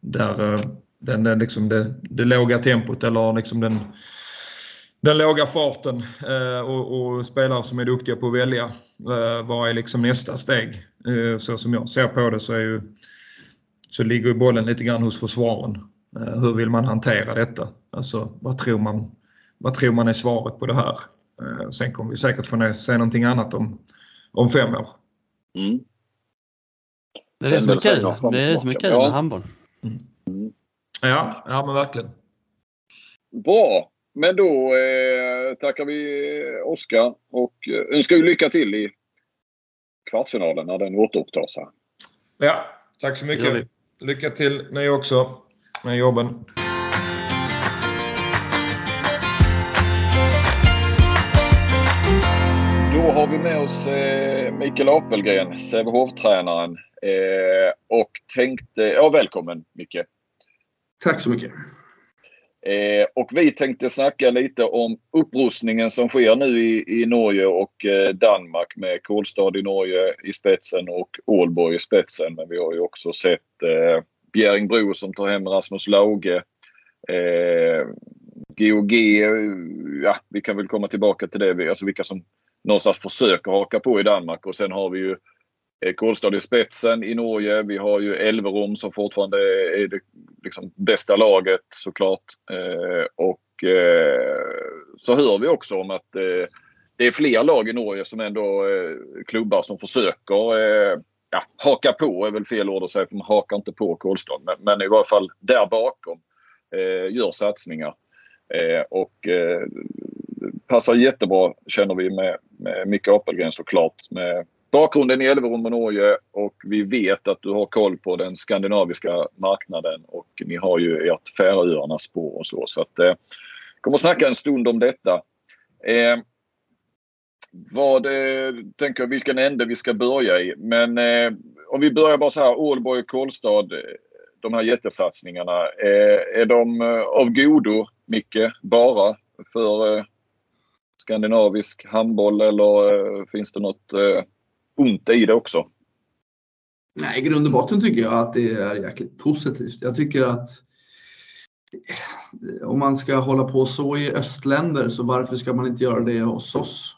där eh, den, den, liksom det, det låga tempot eller liksom den, den låga farten eh, och, och, spelare som är duktiga på att välja. Eh, vad är liksom nästa steg? så som jag ser på det så, är ju, så ligger bollen lite grann hos försvaren. hur vill man hantera detta? Alltså vad tror man, vad tror man är svaret på det här? sen kommer vi säkert få se någonting annat om, om fem år. Mm. Det är det som är kul. Det är det som är kul med handboll. Mm. Ja, ja men verkligen. Bra! Men då eh, tackar vi Oskar och eh, önskar lycka till i kvartsfinalen när den återupptas. Ja, tack så mycket. Lycka till ni också med jobben. Då har vi med oss eh, Mikael Apelgren, Sävehof-tränaren. Eh, och tänkte, ja välkommen Micke. Tack så mycket. Eh, och vi tänkte snacka lite om upprustningen som sker nu i, i Norge och eh, Danmark med Kolstad i Norge i spetsen och Ålborg i spetsen. Men vi har ju också sett eh, Bjäringbro som tar hem Rasmus Lauge. Eh, GOG, ja vi kan väl komma tillbaka till det. Alltså vilka som någonstans försöker haka på i Danmark och sen har vi ju eh, Kolstad i spetsen i Norge. Vi har ju Elverum som fortfarande är det liksom bästa laget såklart. Eh, och eh, så hör vi också om att eh, det är fler lag i Norge som ändå eh, klubbar som försöker ja, haka på är väl fel ord att säga för man hakar inte på Kolstad. Men, men i varje fall där bakom gör satsningar. och passar jättebra känner vi med, med Micke Apelgren såklart. Med bakgrunden i Elverum och Norge och vi vet att du har koll på den skandinaviska marknaden och ni har ju ert Färöarnas spår och så. Så att, eh, kommer att snacka en stund om detta. Eh, vad eh, tänker vilken ände vi ska börja i. Men eh, om vi börjar bara så här, Ålborg och Kolstad. de här jättesatsningarna. Eh, är de eh, av godo, Micke, bara för eh, skandinavisk handboll eller eh, finns det något eh, ont i det också? Nej, i grund och botten tycker jag att det är jäkligt positivt. Jag tycker att eh, om man ska hålla på så i östländer så varför ska man inte göra det hos oss?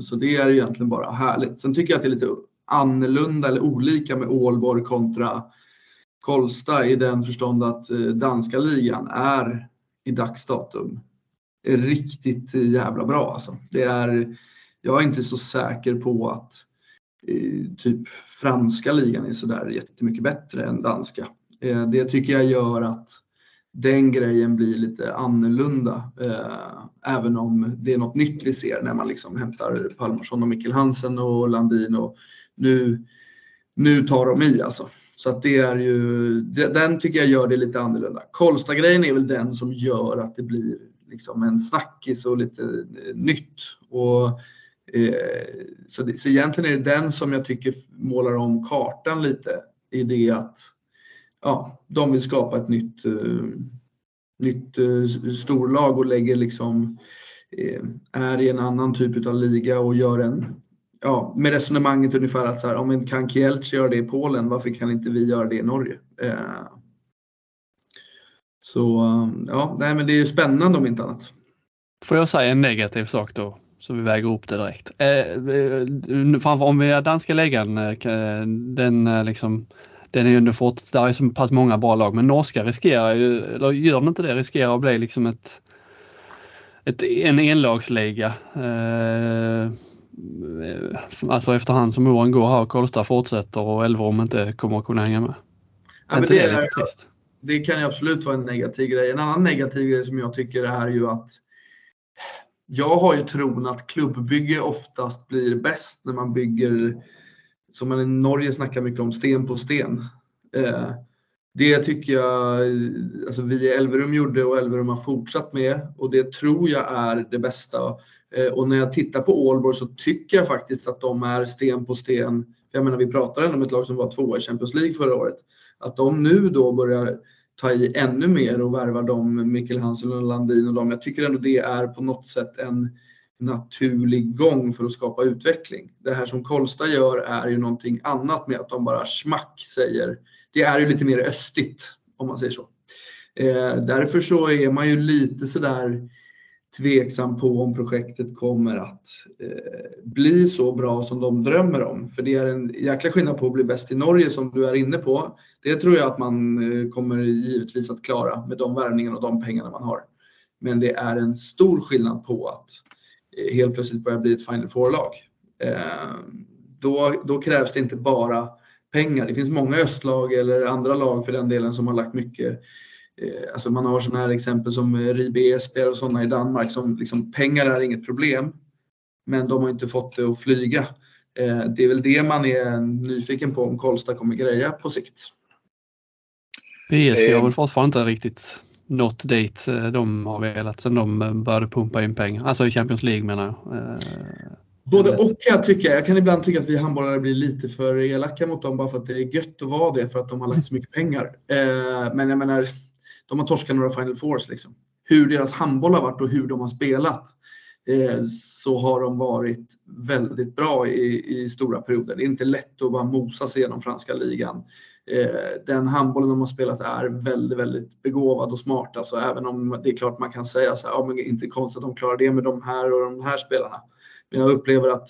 Så det är egentligen bara härligt. Sen tycker jag att det är lite annorlunda eller olika med Ålborg kontra Kolsta i den förstånd att danska ligan är i dagsdatum riktigt jävla bra. Alltså. Det är, jag är inte så säker på att eh, typ franska ligan är sådär jättemycket bättre än danska. Eh, det tycker jag gör att den grejen blir lite annorlunda. Eh, även om det är något nytt vi ser när man liksom hämtar Palmarsson och Mikkel Hansen och Landin och nu, nu tar de i alltså. Så att det är ju, den tycker jag gör det lite annorlunda. Kolsta-grejen är väl den som gör att det blir liksom en snackis och lite eh, nytt. Och, eh, så, det, så egentligen är det den som jag tycker målar om kartan lite i det att ja, de vill skapa ett nytt, eh, nytt eh, storlag och lägger liksom eh, är i en annan typ av liga och gör en ja, med resonemanget ungefär att så här, om en kan Kielce göra det i Polen, varför kan inte vi göra det i Norge? Eh, så ja, nej, men det är ju spännande om inte annat. Får jag säga en negativ sak då? Så vi väger upp det direkt. Eh, framför om vi är danska ligan, den liksom den är ju ändå fort, där är så pass många bra lag, men norska riskerar ju, eller gör de inte det, riskerar att bli liksom ett, ett en enlagsliga. Eh, alltså efterhand som åren går här och Karlstad fortsätter och Elverum inte kommer att kunna hänga med. Ja, men det, är, det kan ju absolut vara en negativ grej. En annan negativ grej som jag tycker är ju att jag har ju tron att klubbbygge oftast blir bäst när man bygger som man i Norge snackar mycket om, sten på sten. Eh, det tycker jag alltså vi i Elverum gjorde och Elverum har fortsatt med och det tror jag är det bästa. Eh, och när jag tittar på Ålborg så tycker jag faktiskt att de är sten på sten. Jag menar, vi pratar ändå om ett lag som var tvåa i Champions League förra året. Att de nu då börjar ta i ännu mer och värva dem, Mikkel Hansen och Landin och dem. Jag tycker ändå det är på något sätt en naturlig gång för att skapa utveckling. Det här som Kolsta gör är ju någonting annat med att de bara smack säger. Det är ju lite mer östigt om man säger så. Eh, därför så är man ju lite sådär tveksam på om projektet kommer att eh, bli så bra som de drömmer om. För det är en jäkla skillnad på att bli bäst i Norge som du är inne på. Det tror jag att man eh, kommer givetvis att klara med de värvningarna och de pengarna man har. Men det är en stor skillnad på att eh, helt plötsligt börja bli ett Final Four-lag. Eh, då, då krävs det inte bara pengar. Det finns många östlag eller andra lag för den delen som har lagt mycket eh, Alltså man har sådana här exempel som Ribe Esbjerg och sådana i Danmark som liksom, pengar är inget problem. Men de har inte fått det att flyga. Eh, det är väl det man är nyfiken på om Karlstad kommer greja på sikt. PSG har väl fortfarande inte riktigt nått dit eh, de har velat sen de eh, började pumpa in pengar. Alltså i Champions League menar jag. Eh, Både och jag tycka. Jag kan ibland tycka att vi handbollare blir lite för elaka mot dem bara för att det är gött att vara det för att de har lagt så mycket pengar. Men jag menar, de har torskat några Final Fours liksom. Hur deras handboll har varit och hur de har spelat eh, så har de varit väldigt bra i, i stora perioder. Det är inte lätt att bara mosa sig genom franska ligan eh, den handbollen de har spelat är väldigt, väldigt begåvad och smart. Alltså, även om det är klart man kan säga så här, ja, men inte konstigt att de klarar det med de här och de här spelarna. Men jag upplever att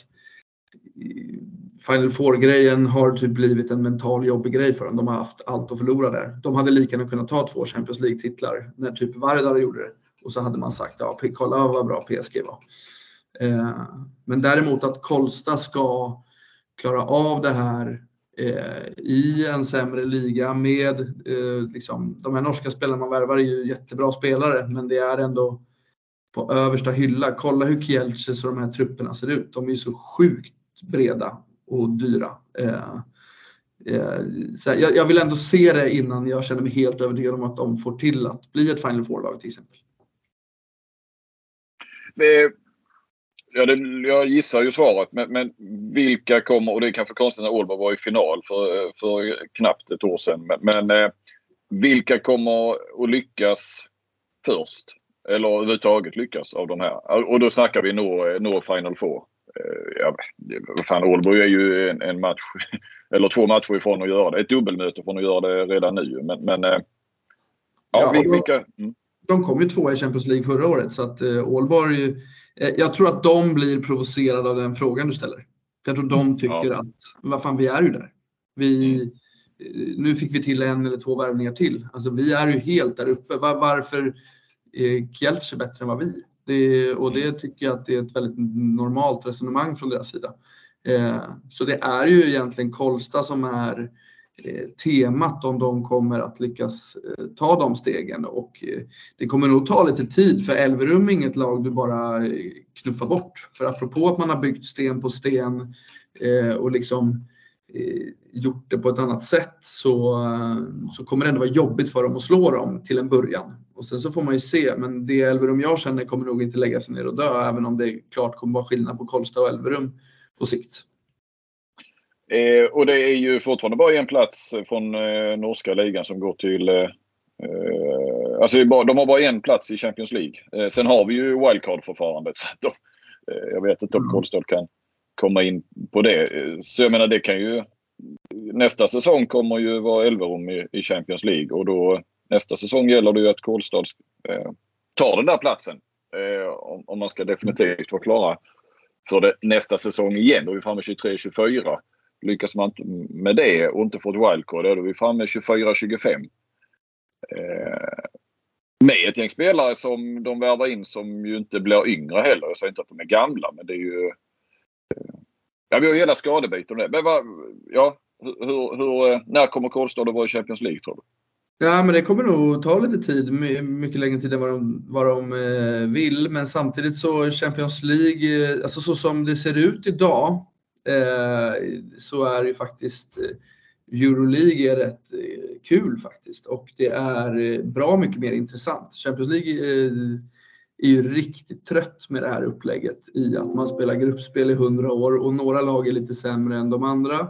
Final Four-grejen har typ blivit en mental jobbig grej för dem. De har haft allt att förlora där. De hade lika gärna kunnat ta två Champions League-titlar när typ Vardar gjorde det. Och så hade man sagt, ja, kolla vad bra PSG var. Eh, men däremot att Kolsta ska klara av det här Eh, i en sämre liga med eh, liksom, de här norska spelarna man värvar är ju jättebra spelare men det är ändå på översta hylla. Kolla hur Kielces och de här trupperna ser ut. De är ju så sjukt breda och dyra. Eh, eh, så jag, vill ändå se det innan jag känner mig helt övertygad om att de får till att bli ett Final Four-lag till exempel. Ja, det, jag gissar ju svaret. Men, men, vilka kommer, och det är kanske konstigt när Ålborg var i final för, för knappt ett år sedan. Men, men eh, vilka kommer att lyckas först? Eller överhuvudtaget lyckas av de här? Och då snackar vi nå, nå Final Four. Eh, ja, fan, Ålborg är ju en, en, match eller två matcher ifrån att göra det. Ett dubbelmöte från att göra det redan nu. Men, men ja, ja vilka... Mm. De kom ju tvåa i Champions League förra året så att eh, Ålborg... Eh, jag tror att de blir provocerade av den frågan du ställer. För jag tror de tycker ja. att, vad fan vi är ju där. Vi, mm. Nu fick vi till en eller två värvningar till. Alltså vi är ju helt där uppe. Var, varför är Kielce bättre än vad vi det, Och det mm. tycker jag att det är ett väldigt normalt resonemang från deras sida. Eh, så det är ju egentligen Kolsta som är Eh, temat om de kommer att lyckas eh, ta de stegen och det kommer nog ta lite tid för Elverum är inget lag du bara knuffar bort. För apropå att man har byggt sten på sten och liksom gjort det på ett annat sätt så, så kommer det ändå vara jobbigt för dem att slå dem till en början. Och sen så får man ju se, men det Elverum jag känner kommer nog inte lägga sig ner och dö även om det klart kommer vara skillnad på Kolsta och Elverum på sikt. Eh, och det är ju fortfarande bara en plats från eh, norska ligan som går till... Eh, eh alltså de har bara en plats i Champions League. Eh, sen har vi ju wildcard-förfarandet. Så de, eh, jag vet inte om mm. Kolstad kan komma in på det. Så jag menar det kan ju... Nästa säsong kommer ju vara Elverum i, i Champions League och då nästa säsong gäller det ju att Kolstad eh, tar den där platsen. Eh, om, om, man ska definitivt vara klara för det nästa säsong igen. Då är vi framme 23-24. Lyckas man inte med det och inte få ett wildcard, då är vi framme 24-25. Eh, med ett gäng spelare som de värvar in som ju inte blir yngre heller. Jag säger inte att de är gamla, men det är ju... Eh, ja, vi har ju hela skadebiten. Men vad, ja, hur, hur, när kommer Kolstad att vara i Champions League tror du? Ja, men det kommer nog ta lite tid, mycket längre tid än vad de, vad de eh, vill. Men samtidigt så Champions League, eh, alltså så som det ser ut idag, Eh, så är ju faktiskt eh, Euroleague är rätt kul faktiskt och det är bra mycket mer intressant. Champions League är ju riktigt trött med det här upplägget i att man spelar gruppspel i 100 år och några lag är lite sämre än de andra.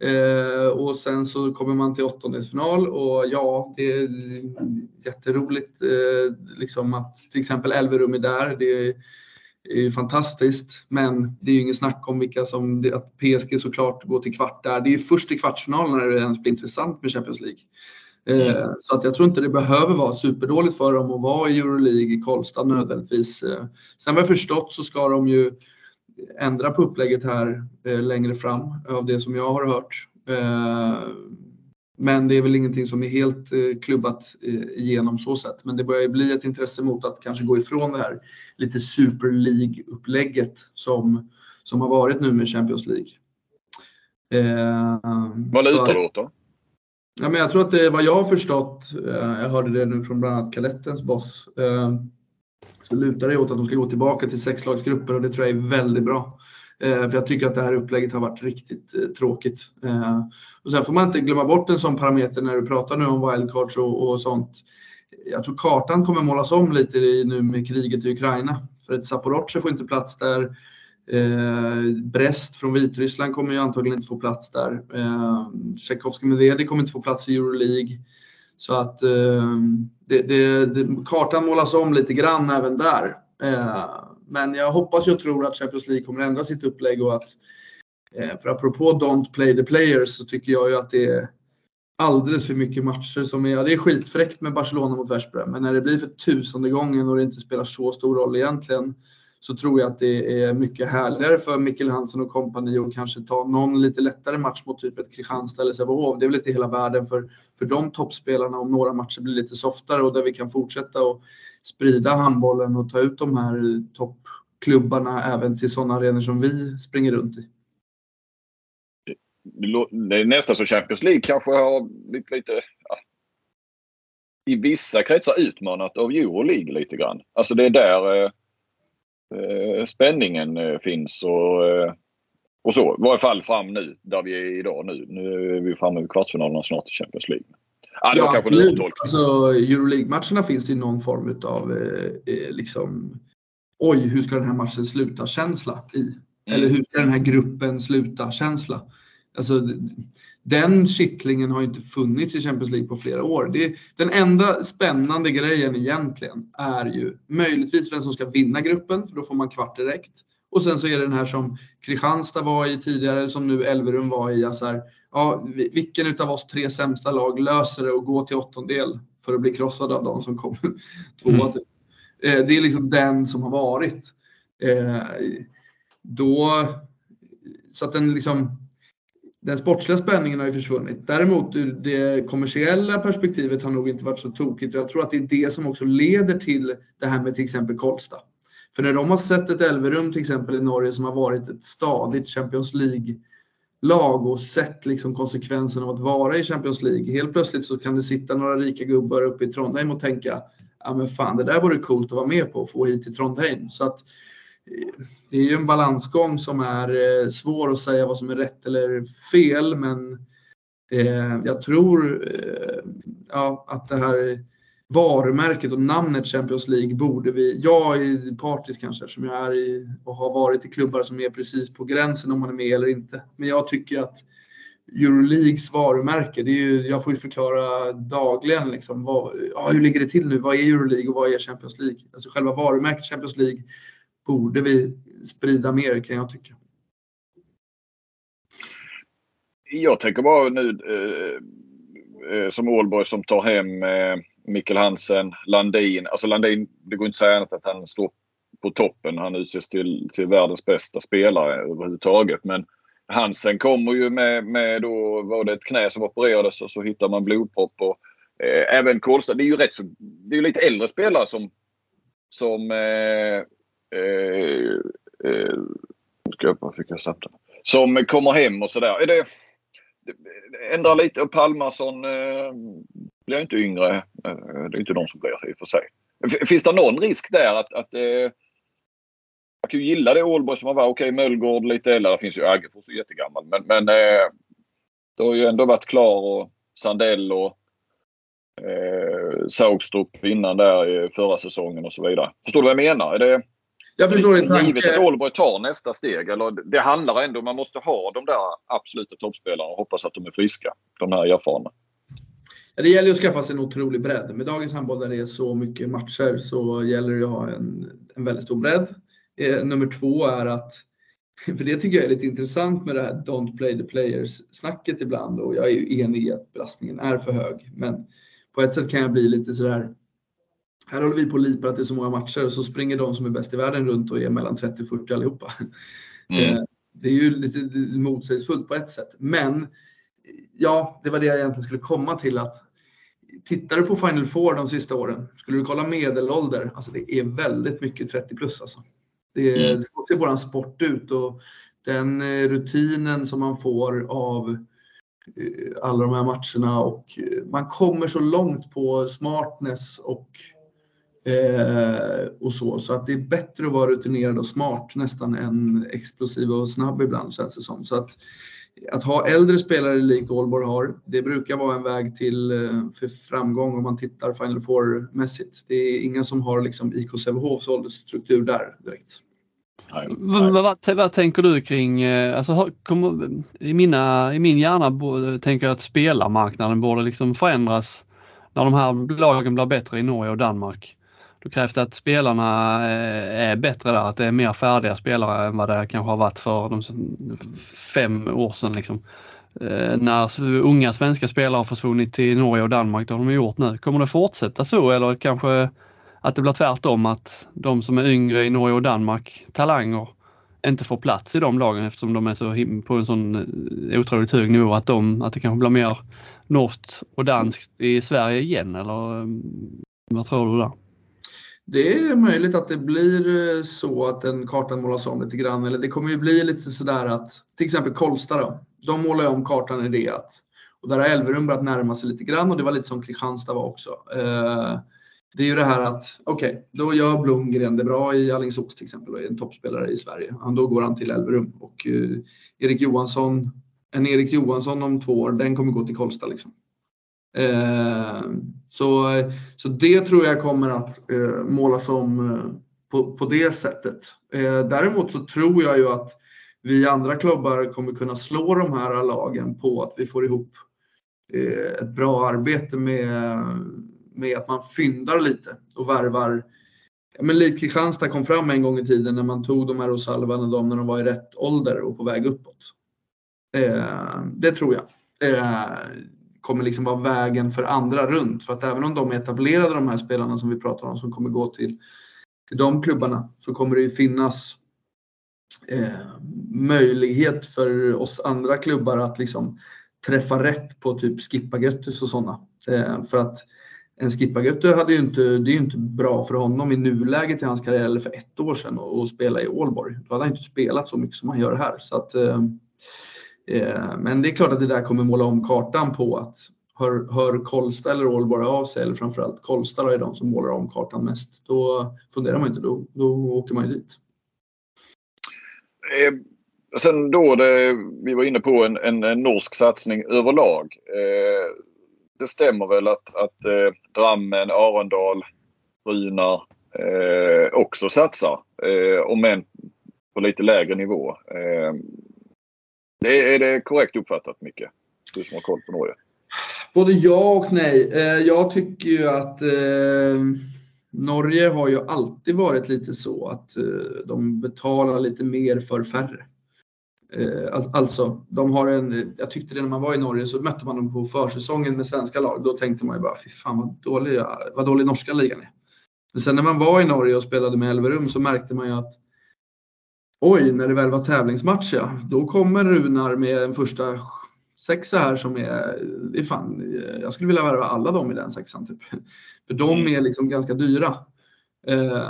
Eh, och sen så kommer man till åttondelsfinal och ja, det är jätteroligt eh, liksom att till exempel Elverum är där. Det är, ju fantastiskt. Men det är ju ingen snack om vilka som, att PSG såklart går till kvart där. Det är ju först i kvartsfinalen när det ens blir intressant med Champions League. Eh, mm. Så att jag tror inte det behöver vara superdåligt för dem att vara i Euroleague i Karlstad nödvändigtvis. Sen vad jag förstått så ska de ju ändra på upplägget här eh, längre fram av det som jag har hört. Men det är väl ingenting som är helt eh, klubbat eh, igenom så sett. Men det börjar bli ett intresse mot att kanske gå ifrån det här lite Super League-upplägget som, som har varit nu med Champions League. Eh, vad lutar det åt då? Ja, men jag tror att det vad jag har förstått, eh, jag hörde det nu från bland annat Kalettens boss, eh, så lutar det åt att de ska gå tillbaka till sexlagsgrupper och det tror jag är väldigt bra. Eh, för jag tycker att det här upplägget har varit riktigt eh, tråkigt. Eh, och sen får man inte glömma bort en sån parameter när du pratar nu om wildcards och, och sånt. Jag tror kartan kommer målas om lite nu med kriget i Ukraina. För ett Zaporozhye får inte plats där. Eh, Brest från Vitryssland kommer ju antagligen inte få plats där. Eh, Tjechovskij Medvedi kommer inte få plats i Euroleague. Så att eh, det, det, det, kartan målas om lite grann även där. Eh, men jag hoppas och tror att Champions League kommer ändra sitt upplägg och att eh, för apropå don't play the players så tycker jag ju att det är alldeles för mycket matcher som är, ja, det är skitfräckt med Barcelona mot Veszprem, men när det blir för tusende gången och det inte spelar så stor roll egentligen så tror jag att det är mycket härligare för Mikkel Hansen och kompani att kanske ta någon lite lättare match mot typ ett Kristianstad eller Sävehof. Det är väl inte hela världen för, för de toppspelarna om några matcher blir lite softare och där vi kan fortsätta och sprida handbollen och ta ut de här toppklubbarna även till sådana arenor som vi springer runt i. Det är nästan så Champions League kanske har blivit lite ja, i vissa kretsar utmanat av Euroleague lite grann. Alltså det är där eh spänningen eh, finns och, eh, och så. I varje fall fram nu där vi är idag nu. Nu är vi framme vid kvartsfinalerna snart i Champions League. Var ja, absolut. Alltså, Euroleague-matcherna finns det ju någon form av eh, eh, liksom, oj, hur ska den här matchen sluta-känsla i. Mm. Eller hur ska den här gruppen sluta-känsla. Alltså, den kittlingen har inte funnits i Champions League på flera år. Det, den enda spännande grejen egentligen är ju möjligtvis vem som ska vinna gruppen, för då får man kvart direkt. Och sen så är det den här som Kristianstad var i tidigare, som nu Elverum var i. Alltså här, ja, vilken utav oss tre sämsta lag löser det och går till åttondel för att bli krossad av de som kommer tvåa? Mm. Typ. Eh, det är liksom den som har varit. Eh, då, så att den liksom den sportsliga spänningen har ju försvunnit. Däremot det kommersiella perspektivet har nog inte varit så tokigt. Jag tror att det är det som också leder till det här med till exempel Kolsta. För när de har sett ett Elverum till exempel i Norge som har varit ett stadigt Champions League-lag och sett liksom konsekvenserna av att vara i Champions League. Helt plötsligt så kan det sitta några rika gubbar uppe i Trondheim och tänka ja men fan det där vore coolt att vara med på och få hit till Trondheim. Så att det är ju en balansgång som är eh, svår att säga vad som är rätt eller fel, men eh, jag tror eh, ja, att det här varumärket och namnet Champions League borde vi, jag är partisk kanske eftersom jag är i och har varit i klubbar som är precis på gränsen om man är med eller inte. Men jag tycker att Euroleagues varumärke, det är ju, jag får ju förklara dagligen liksom, vad, ja, hur ligger det till nu? Vad är Euroleague och vad är Champions League? Alltså själva varumärket Champions League borde vi sprida mer kan jag tycka. Jag tänker bara nu eh, eh, som Ålborg som tar hem eh, Mikkel Hansen, Landin. Alltså Landin, det går inte att säga annat att han står på toppen. Han utses till, till världens bästa spelare överhuvudtaget. Men Hansen kommer ju med, med då var det ett knä som opererades och så hittar man blodpropp. Och, eh, även Kolstad. Det är ju rätt så, det är lite äldre spelare som, som eh, eh, eh, ska jag, fick jag snabbt Som kommer hem och sådär. Är det, ändrar lite och Palmarsson eh, blir inte yngre. Eh, det är inte de som blir i och för sig. Finns det någon risk där att, att eh, man kan ju gilla det Ålborg som har varit. Okej, okay, Möllgård lite äldre. Det finns ju Aggefors är jättegammal. Men, men eh, det har ju ändå varit Klar och Sandell och eh, Saugstrup innan där förra säsongen och så vidare. Förstår du vad jag menar? Är det, jag förstår din tanke. Givet att Ålborg tar nästa steg. Eller det handlar ändå man måste ha de där absoluta toppspelarna och hoppas att de är friska. De här erfarna. Det gäller att skaffa sig en otrolig bredd. Med dagens handboll där det är så mycket matcher så gäller det att ha en, en väldigt stor bredd. Eh, nummer två är att, för det tycker jag är lite intressant med det här Don't play the players-snacket ibland och jag är ju enig i att belastningen är för hög. Men på ett sätt kan jag bli lite sådär här håller vi på och lipar att det är så många matcher och så springer de som är bäst i världen runt och är mellan 30 och 40 allihopa. Mm. Eh, det är ju lite motsägelsefullt på ett sätt. Men ja, det var det jag egentligen skulle komma till att tittar du på Final Four de sista åren, skulle du kolla medelålder, alltså det är väldigt mycket 30 plus alltså. Det är, mm. så ser vår sport ut och den eh, rutinen som man får av eh, alla de här matcherna och man kommer så långt på smartness och Eh, och så, så att det är bättre att vara rutinerad och smart nästan än explosiv och snabb ibland känns det som. Så att, att ha äldre spelare likt Aalborg har, det brukar vara en väg till eh, för framgång om man tittar Final Four-mässigt. Det är ingen som har liksom IK Sävehofs åldersstruktur där direkt. Vad, vad, vad, tänker du kring, eh, alltså, kommer, i, mina, i min hjärna tänker jag att spelarmarknaden borde liksom förändras när de här lagen blir bättre i Norge och Danmark. Då krävs det att spelarna eh, är bättre där, att det är mer färdiga spelare än vad det kanske har varit för de fem år sedan. Liksom. Eh, när unga svenska spelare har försvunnit till Norge och Danmark, det har de gjort nu. Kommer det fortsätta så eller kanske att det blir tvärtom att de som är yngre i Norge och Danmark, talanger, inte får plats i de lagen eftersom de är så på en sån eh, otroligt hög nivå att, de, att det kanske blir mer norskt och danskt i Sverige igen eller mm, vad tror du där? Det är möjligt att det blir eh, så att den kartan målas om lite grann. Eller det kommer ju bli lite sådär att, till exempel Kolsta då. De målar om kartan i det att, och där har Elverum börjat närma sig lite grann och det var lite som Kristianstad var också. Eh, det är ju det här att, okej, okay, då gör Blomgren det bra i Alingsås till exempel och är en toppspelare i Sverige. Då går han till Elverum och eh, Erik Johansson, en Erik Johansson om två år, den kommer gå till Kolsta liksom. Eh, så, så det tror jag kommer att eh, målas om eh, på, på det sättet. Eh, däremot så tror jag ju att vi andra klubbar kommer kunna slå de här lagen på att vi får ihop eh, ett bra arbete med, med att man fyndar lite och värvar men likt Kristianstad kom fram en gång i tiden när man tog de här Osalvan och dem när de var i rätt ålder och på väg uppåt. Eh, det tror jag eh, kommer liksom vara vägen för andra runt. För att även om de är etablerade, de här spelarna som vi pratar om, som kommer gå till, till de klubbarna, så kommer det ju finnas eh, möjlighet för oss andra klubbar att liksom träffa rätt på typ Skippa Göttus och sådana. Eh, för att en Skippa hade ju inte, det är ju inte bra för honom i nuläget i hans karriär eller för ett år sedan att spela i Ålborg. Då hade han inte spelat så mycket som han gör här. Så att, eh, Eh, men det är klart att det där kommer måla om kartan på att hör, hör Kolsta eller Ålborg av sig, eller framförallt Kolsta är de som målar om kartan mest, då funderar man inte, då, då åker man ju dit. Eh, sen då, det, vi var inne på en, en, en norsk satsning överlag. Eh, det stämmer väl att, att eh, Drammen, Arendal, Runar eh, också satsar. Eh, om än på lite lägre nivå. Eh, det, är det korrekt uppfattat Micke? Du som har koll på Norge. Både ja och nej. Eh, jag tycker ju att eh, Norge har ju alltid varit lite så att eh, de betalar lite mer för färre. Alltså, de har en, jag tyckte det när man var i Norge så mötte man dem på försäsongen med svenska lag. Då tänkte man ju bara, fy fan vad, dålig, vad dålig norska ligan är. Men sen när man var i Norge och spelade med Elverum så märkte man ju att oj, när det väl var tävlingsmatch ja, då kommer Runar med en första sexa här som är, det är fan, jag skulle vilja värva alla dem i den sexan typ. För de mm. är liksom ganska dyra. Eh,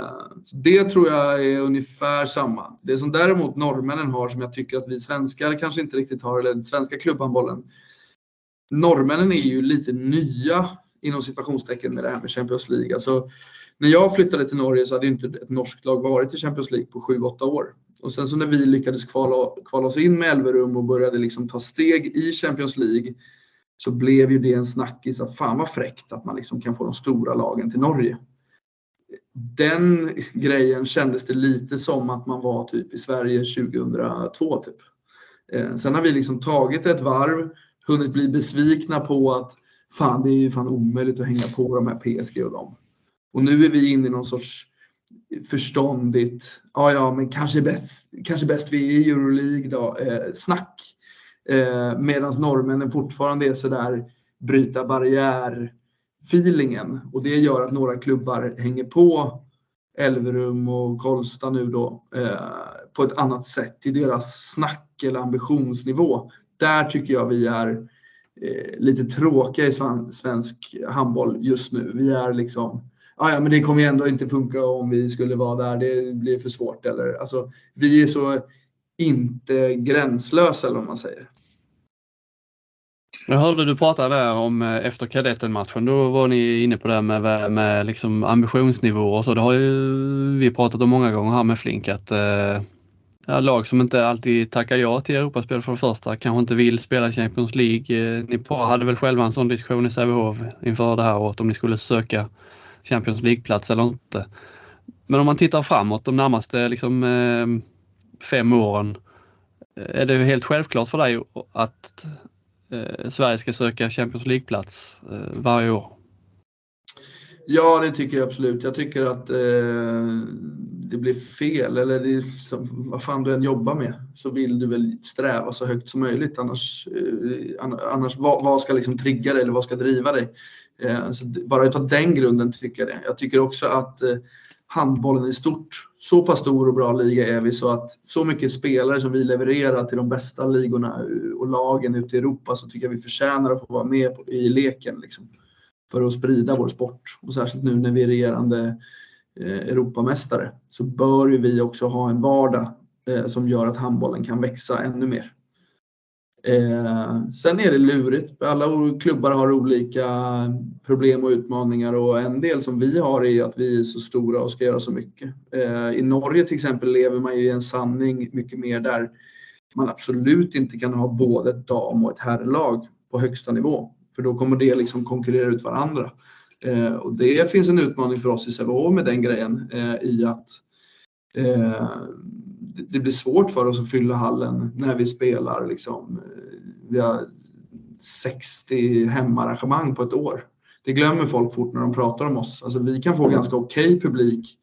det tror jag är ungefär samma. Det som däremot norrmännen har som jag tycker att vi svenskar kanske inte riktigt har, eller svenska klubbhandbollen. Norrmännen är ju lite nya inom situationstecken med det här med Champions League. Alltså, när jag flyttade till Norge så hade inte ett norskt lag varit i Champions League på 7-8 år. Och sen så när vi lyckades kvala, kvala oss in med Elverum och började liksom ta steg i Champions League så blev ju det en snackis att fan vad fräckt att man liksom kan få de stora lagen till Norge den grejen kändes det lite som att man var typ i Sverige 2002. Typ. Eh, sen har vi liksom tagit ett varv, hunnit bli besvikna på att fan, det är ju fan omöjligt att hänga på de här PSG och dem. Och nu är vi inne i någon sorts förståndigt, ja ja, men kanske bäst, kanske bäst vi är i Euroleague då, eh, snack. Eh, Medan norrmännen fortfarande är sådär bryta barriär feelingen och det gör att några klubbar hänger på Elverum och Kolsta nu då eh, på ett annat sätt i deras snack eller ambitionsnivå. Där tycker jag vi är eh, lite tråkiga i svensk handboll just nu. Vi är liksom, ja men det kommer ju ändå inte funka om vi skulle vara där, det blir för svårt. Eller, alltså, vi är så inte gränslösa eller vad man säger. Jag hörde du prata där om eh, efter kadettenmatchen. Då var ni inne på det med, med liksom ambitionsnivåer och så. Det har ju vi pratat om många gånger här med Flink att eh, lag som inte alltid tackar ja till Europaspel för det första kanske inte vill spela Champions League. Eh, ni hade väl själva en sån diskussion i Sävehof inför det här året om ni skulle söka Champions League-plats eller inte. Men om man tittar framåt de närmaste liksom, eh, fem åren. Eh, är det helt självklart för dig att eh, Sverige ska söka Champions League-plats eh, varje år? Ja, det tycker jag absolut. Jag tycker att eh, det blir fel. Eller det, vad fan du än jobbar med så vill du väl sträva så högt som möjligt. Annars, eh, annars vad, vad, ska liksom trigga dig eller vad ska driva dig? Eh, bara utav den grunden tycker jag det. Jag tycker också att eh, handbollen i stort. Så pass stor och bra liga är vi så att så mycket spelare som vi levererar till de bästa ligorna eh, och lagen ute i Europa så tycker jag vi förtjänar att få vara med i leken. Liksom, för att sprida vår sport. Och särskilt nu när vi är regerande eh, Europamästare så bör vi också ha en vardag som gör att handbollen kan växa ännu mer. Eh, sen är det lurigt. Alla klubbar har olika problem och utmaningar och en del som vi har är att vi är så stora och ska göra så mycket. Eh, I Norge till exempel lever man ju i en sanning mycket mer där man absolut inte kan ha både ett dam och ett herrlag på högsta nivå. För då kommer det liksom konkurrera ut varandra. Eh, och det finns en utmaning för oss i Sävehof med den grejen eh, i att eh, det blir svårt för oss att fylla hallen när vi spelar. Liksom, vi har 60 hemarrangemang på ett år. Det glömmer folk fort när de pratar om oss. Alltså, vi kan få ganska okej okay publik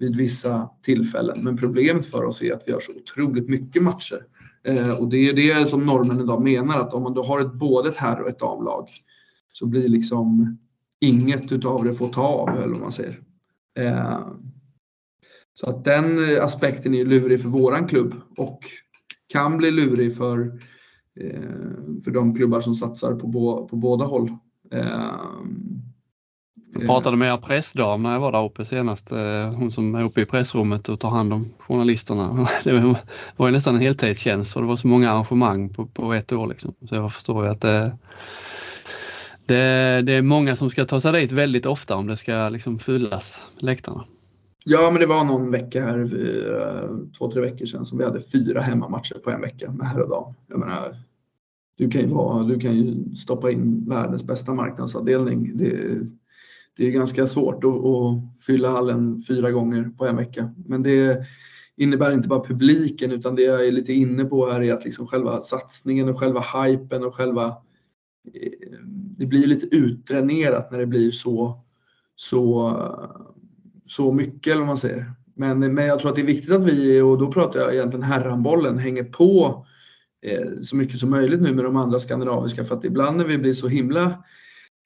vid vissa tillfällen. Men problemet för oss är att vi har så otroligt mycket matcher. Eh, och det är det som normen idag menar att om man då har ett, både ett herr och ett damlag så blir liksom inget utav det får ta av, eller vad man säger. Eh, så att den aspekten är lurig för våran klubb och kan bli lurig för, eh, för de klubbar som satsar på, bo, på båda håll. Eh, jag pratade med er pressdam när jag var där uppe senast. Eh, hon som är uppe i pressrummet och tar hand om journalisterna. Det var nästan en heltidstjänst för det var så många arrangemang på, på ett år. Liksom. Så jag förstår ju att det, det, det, är många som ska ta sig dit väldigt ofta om det ska liksom fyllas, läktarna. Ja, men det var någon vecka här, eh, två, tre veckor sedan, som vi hade fyra hemmamatcher på en vecka med herr och dam. Jag menar, du kan ju, vara, du kan ju stoppa in världens bästa marknadsavdelning. Det, det är ganska svårt att, att, fylla hallen fyra gånger på en vecka. Men det innebär inte bara publiken utan det jag är lite inne på här är att liksom själva satsningen och själva hypen och själva eh, det blir lite utdränerat när det blir så, så, eh, så mycket eller vad man säger. Men, men jag tror att det är viktigt att vi, och då pratar jag egentligen herranbollen, hänger på eh, så mycket som möjligt nu med de andra skandinaviska för att ibland när vi blir så himla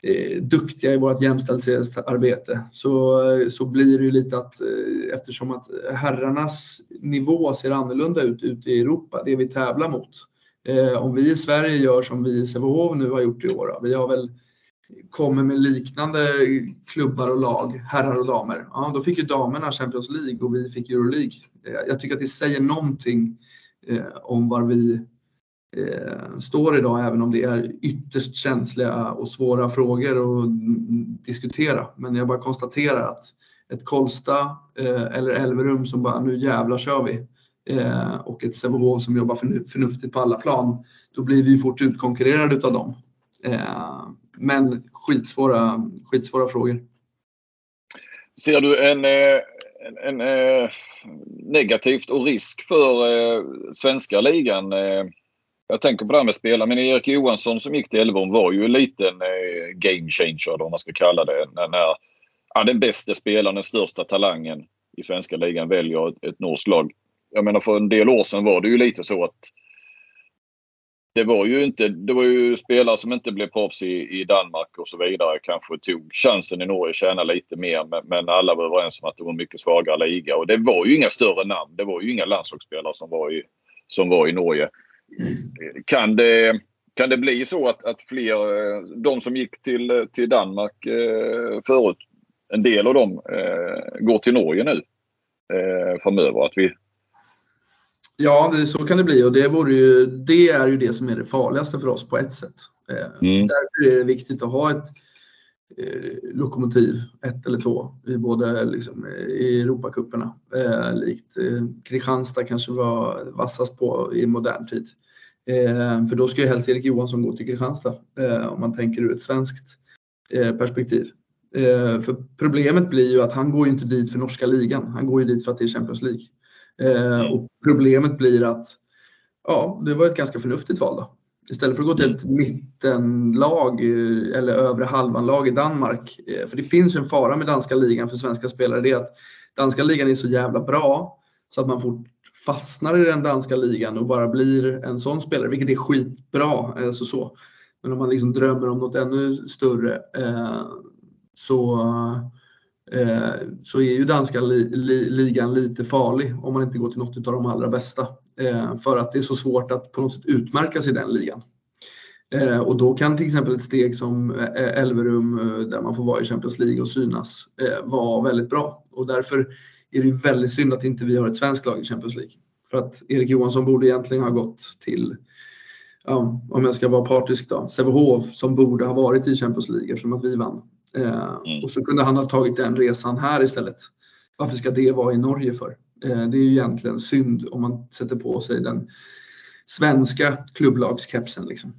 eh, duktiga i vårt jämställdhetsarbete så, så blir det ju lite att eh, eftersom att herrarnas nivå ser annorlunda ut ute i Europa, det vi tävlar mot. Eh, om vi i Sverige gör som vi i Sävehof nu har gjort i år, vi har väl kommer med liknande klubbar och lag, herrar och damer. Ja, då fick ju damerna Champions League och vi fick Euroleague. Eh, jag tycker att det säger någonting eh, om var vi eh, står idag, även om det är ytterst känsliga och svåra frågor att diskutera. Men jag bara konstaterar att ett Kolsta eller Elverum som bara nu jävla kör vi och ett Sävehof som jobbar förnuftigt på alla plan, då blir vi fort utkonkurrerade av dem. Eh, men skitsvåra, skitsvåra frågor. Ser du en, eh, en, en, en negativt och risk för eh, svenska ligan eh, jag tänker på det här med spelare. Men Erik Johansson som gick till Elfsborg var ju en liten eh, game changer, om man ska kalla det. När, när ja, den bästa spelaren, den största talangen i svenska ligan väljer ett, ett norskt lag. Jag menar för en del år sedan var det ju lite så att det var ju inte, det var ju spelare som inte blev proffs i, i Danmark och så vidare. Kanske tog chansen i Norge, att tjäna lite mer. Men, men, alla var överens om att det var en mycket svagare liga. Och det var ju inga större namn. Det var ju inga landslagsspelare som var i, som var i Norge. Kan det, kan det bli så att, att fler, eh, de som gick till, till Danmark eh, förut, en del av dem eh, går till Norge nu framöver? Att vi... Ja, det, så kan det bli och det, vore ju, det är ju det som är det farligaste för oss på ett sätt. Eh, mm. Därför är det viktigt att ha ett eh, lokomotiv, ett eller två, i både liksom, i Europacuperna. Eh, likt eh, Kristianstad kanske var vassast på i modern tid. Eh, för då ska ju helst Erik Johansson gå till Kristianstad eh, om man tänker ur ett svenskt eh, perspektiv. För problemet blir ju att han går ju inte dit för norska ligan. Han går ju dit för att det är Champions League. Mm. Och problemet blir att ja, det var ett ganska förnuftigt val då. Istället för att gå till ett mittenlag eller övre halvan-lag i Danmark. För det finns ju en fara med danska ligan för svenska spelare. Det är att danska ligan är så jävla bra så att man får fastnar i den danska ligan och bara blir en sån spelare, vilket är skitbra. Alltså så. Men om man liksom drömmer om något ännu större eh, så, eh, så är ju danska li, li, ligan lite farlig om man inte går till något av de allra bästa. Eh, för att det är så svårt att på något sätt utmärka sig i den ligan. Eh, och då kan till exempel ett steg som eh, Elverum, eh, där man får vara i Champions League och synas, eh, vara väldigt bra. Och därför är det väldigt synd att inte vi har ett svenskt lag i Champions League. För att Erik Johansson borde egentligen ha gått till, ja, om jag ska vara partisk då, Sävehof som borde ha varit i Champions League eftersom att vi vann. Eh, mm. Och så kunde han ha tagit den resan här istället. Varför ska det vara i Norge för? Eh, det är ju egentligen synd om man sätter på sig den svenska klubblagskepsen. Liksom.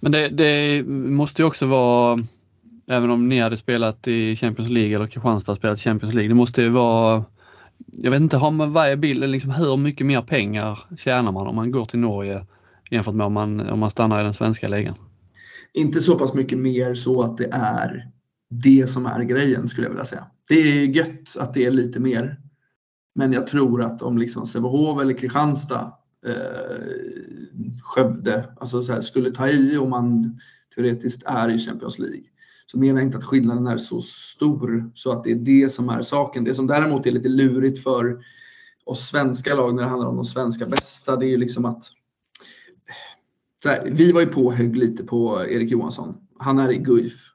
Men det, det måste ju också vara även om ni hade spelat i Champions League eller Kristianstad spelat i Champions League. Det måste ju vara jag vet inte, har man, vad är bilden, liksom, hur mycket mer pengar tjänar man om man går till Norge jämfört med om man, om man stannar i den svenska ligan? Inte så pass mycket mer så att det är det som är grejen skulle jag vilja säga. Det är gött att det är lite mer. Men jag tror att om liksom Sävehof eller Kristianstad, eh, Skövde, alltså så här, skulle ta i om man teoretiskt är i Champions League så menar jag inte att skillnaden är så stor så att det är det som är saken. Det som däremot är lite lurigt för oss svenska lag när det handlar om de svenska bästa, det är ju liksom att här, vi var ju på hög lite på Erik Johansson. Han är i Guif.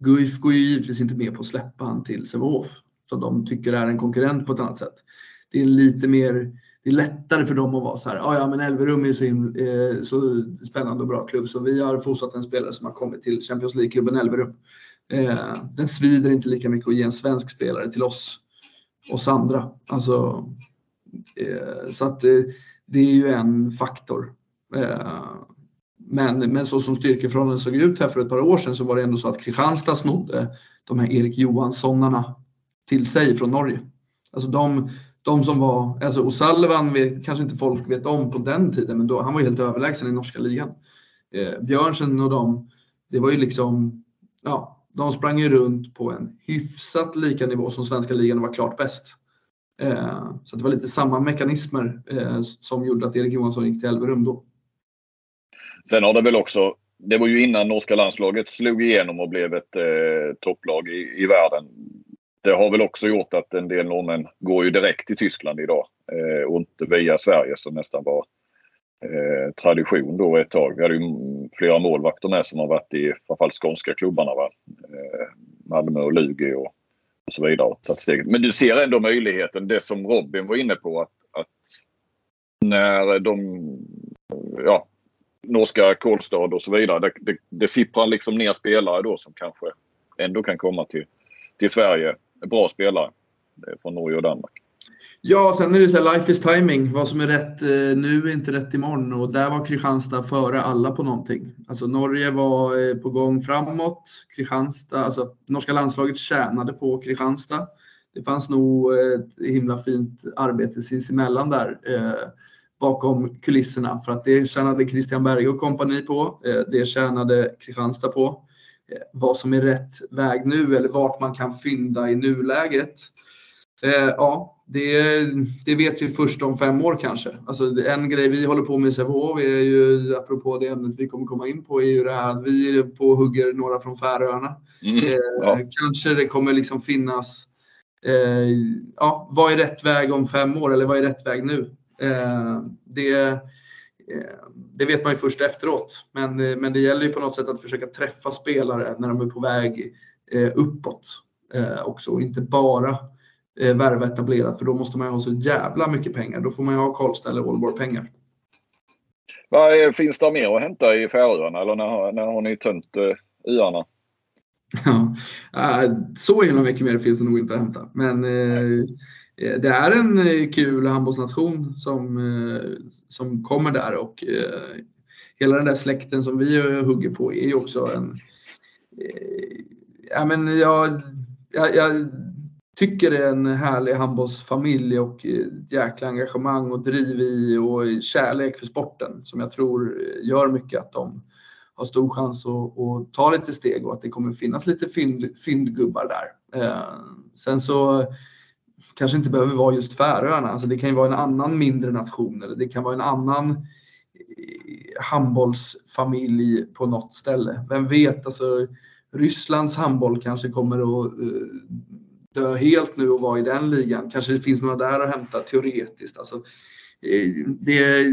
Guif går ju givetvis inte med på att släppa han till Sävehof som de tycker är en konkurrent på ett annat sätt. Det är lite mer det är lättare för dem att vara så här, Ja, ja men Elverum är så, eh, så spännande och bra klubb så vi har fostrat en spelare som har kommit till Champions League-klubben Elverum. Eh, den svider inte lika mycket att ge en svensk spelare till oss, oss andra. Alltså, eh, så att eh, det är ju en faktor. Eh, men, men så som styrkeförhållandena såg ut här för ett par år sedan så var det ändå så att Kristianstad snodde de här Erik Johanssonarna till sig från Norge. Alltså de, de som var, alltså O'Sullivan vet, kanske inte folk vet om på den tiden, men då, han var helt överlägsen i norska ligan. Eh, Björnsen och de, det var ju liksom, ja, de sprang ju runt på en hyfsat lika nivå som svenska ligan och var klart bäst. Eh, så det var lite samma mekanismer eh, som gjorde att Erik Johansson gick till Elverum då. Sen har det väl också, det var ju innan norska landslaget slog igenom och blev ett eh, topplag i, i världen det har väl också gjort att en del norrmän går ju direkt till Tyskland idag eh, och inte via Sverige som nästan var eh, tradition då ett tag. Vi hade ju flera målvakter med som har varit i framförallt skånska klubbarna. Va? Eh, Malmö och Lugi och, och så vidare. Och tagit steget. Men du ser ändå möjligheten, det som Robin var inne på, att, att när de ja, norska Kolstad och så vidare. Det, det, det sipprar liksom ner spelare då som kanske ändå kan komma till, till Sverige bra spelare eh, från Norge och Danmark. Ja, sen är det så här, life is timing. Vad som är rätt eh, nu är inte rätt imorgon och där var Kristianstad före alla på någonting. Alltså Norge var eh, på gång framåt. Kristianstad, alltså norska landslaget tjänade på Kristianstad. Det fanns nog ett himla fint arbete sinsemellan där eh, bakom kulisserna för att det tjänade Christian Berge och kompani på. Eh, det tjänade Kristianstad på. Eh, vad som är rätt väg nu eller vart man kan fynda i nuläget. Eh, ja, det, det, vet vi först om fem år kanske. Alltså, en grej vi håller på med i Sävehof är ju, apropå det ämnet vi kommer komma in på, är ju det här att vi är på och hugger några från Färöarna. Mm, ja. Kanske det kommer liksom finnas, ja, vad är rätt väg om fem år eller vad är rätt väg nu? Eh, det Eh, det vet man ju först efteråt, men, eh, men det gäller ju på något sätt att försöka träffa spelare när de är på väg uppåt också och inte bara värva etablerat för då måste man ju ha så jävla mycket pengar. Då får man ju ha Karlstad eller Aalborg pengar. Vad finns det mer att hämta i Färöarna eller när, när har ni tömt öarna? Ja, så himla mycket mer finns det nog inte att hämta. Men Eh, det är en eh, kul handbollsnation som, eh, som kommer där och hela den där släkten som vi hugger på är ju också en... Ja, men jag, jag, jag tycker det är en härlig handbollsfamilj och jäkla engagemang och driv i och kärlek för sporten som jag tror gör mycket att de har stor chans att, att ta lite steg och att det kommer finnas lite fynd, fyndgubbar där. Sen så kanske inte behöver vara just Färöarna. Alltså det kan ju vara en annan mindre nation eller det kan vara en annan eh, handbollsfamilj på något ställe. Vem vet, alltså Rysslands handboll kanske kommer att eh, dö helt nu och vara i den ligan. Kanske det finns några där att hämta teoretiskt. Alltså, eh, det,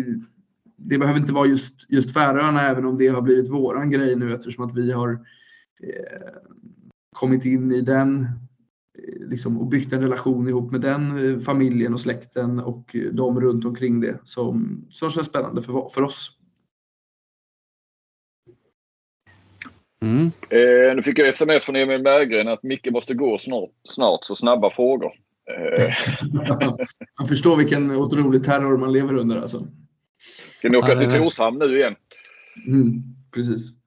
det behöver inte vara just, just Färöarna även om det har blivit våran grej nu eftersom att vi har eh, kommit in i den liksom, och byggt en relation ihop med den eh, familjen och släkten och eh, de runt omkring det som, som känns spännande för, för oss. Mm. Eh, nu fick jag sms från Emil Berggren att Micke måste gå snart, snart så snabba frågor. Eh. man förstår vilken otrolig terror man lever under alltså. Ska ni åka till Torshamn nu igen? Mm, precis.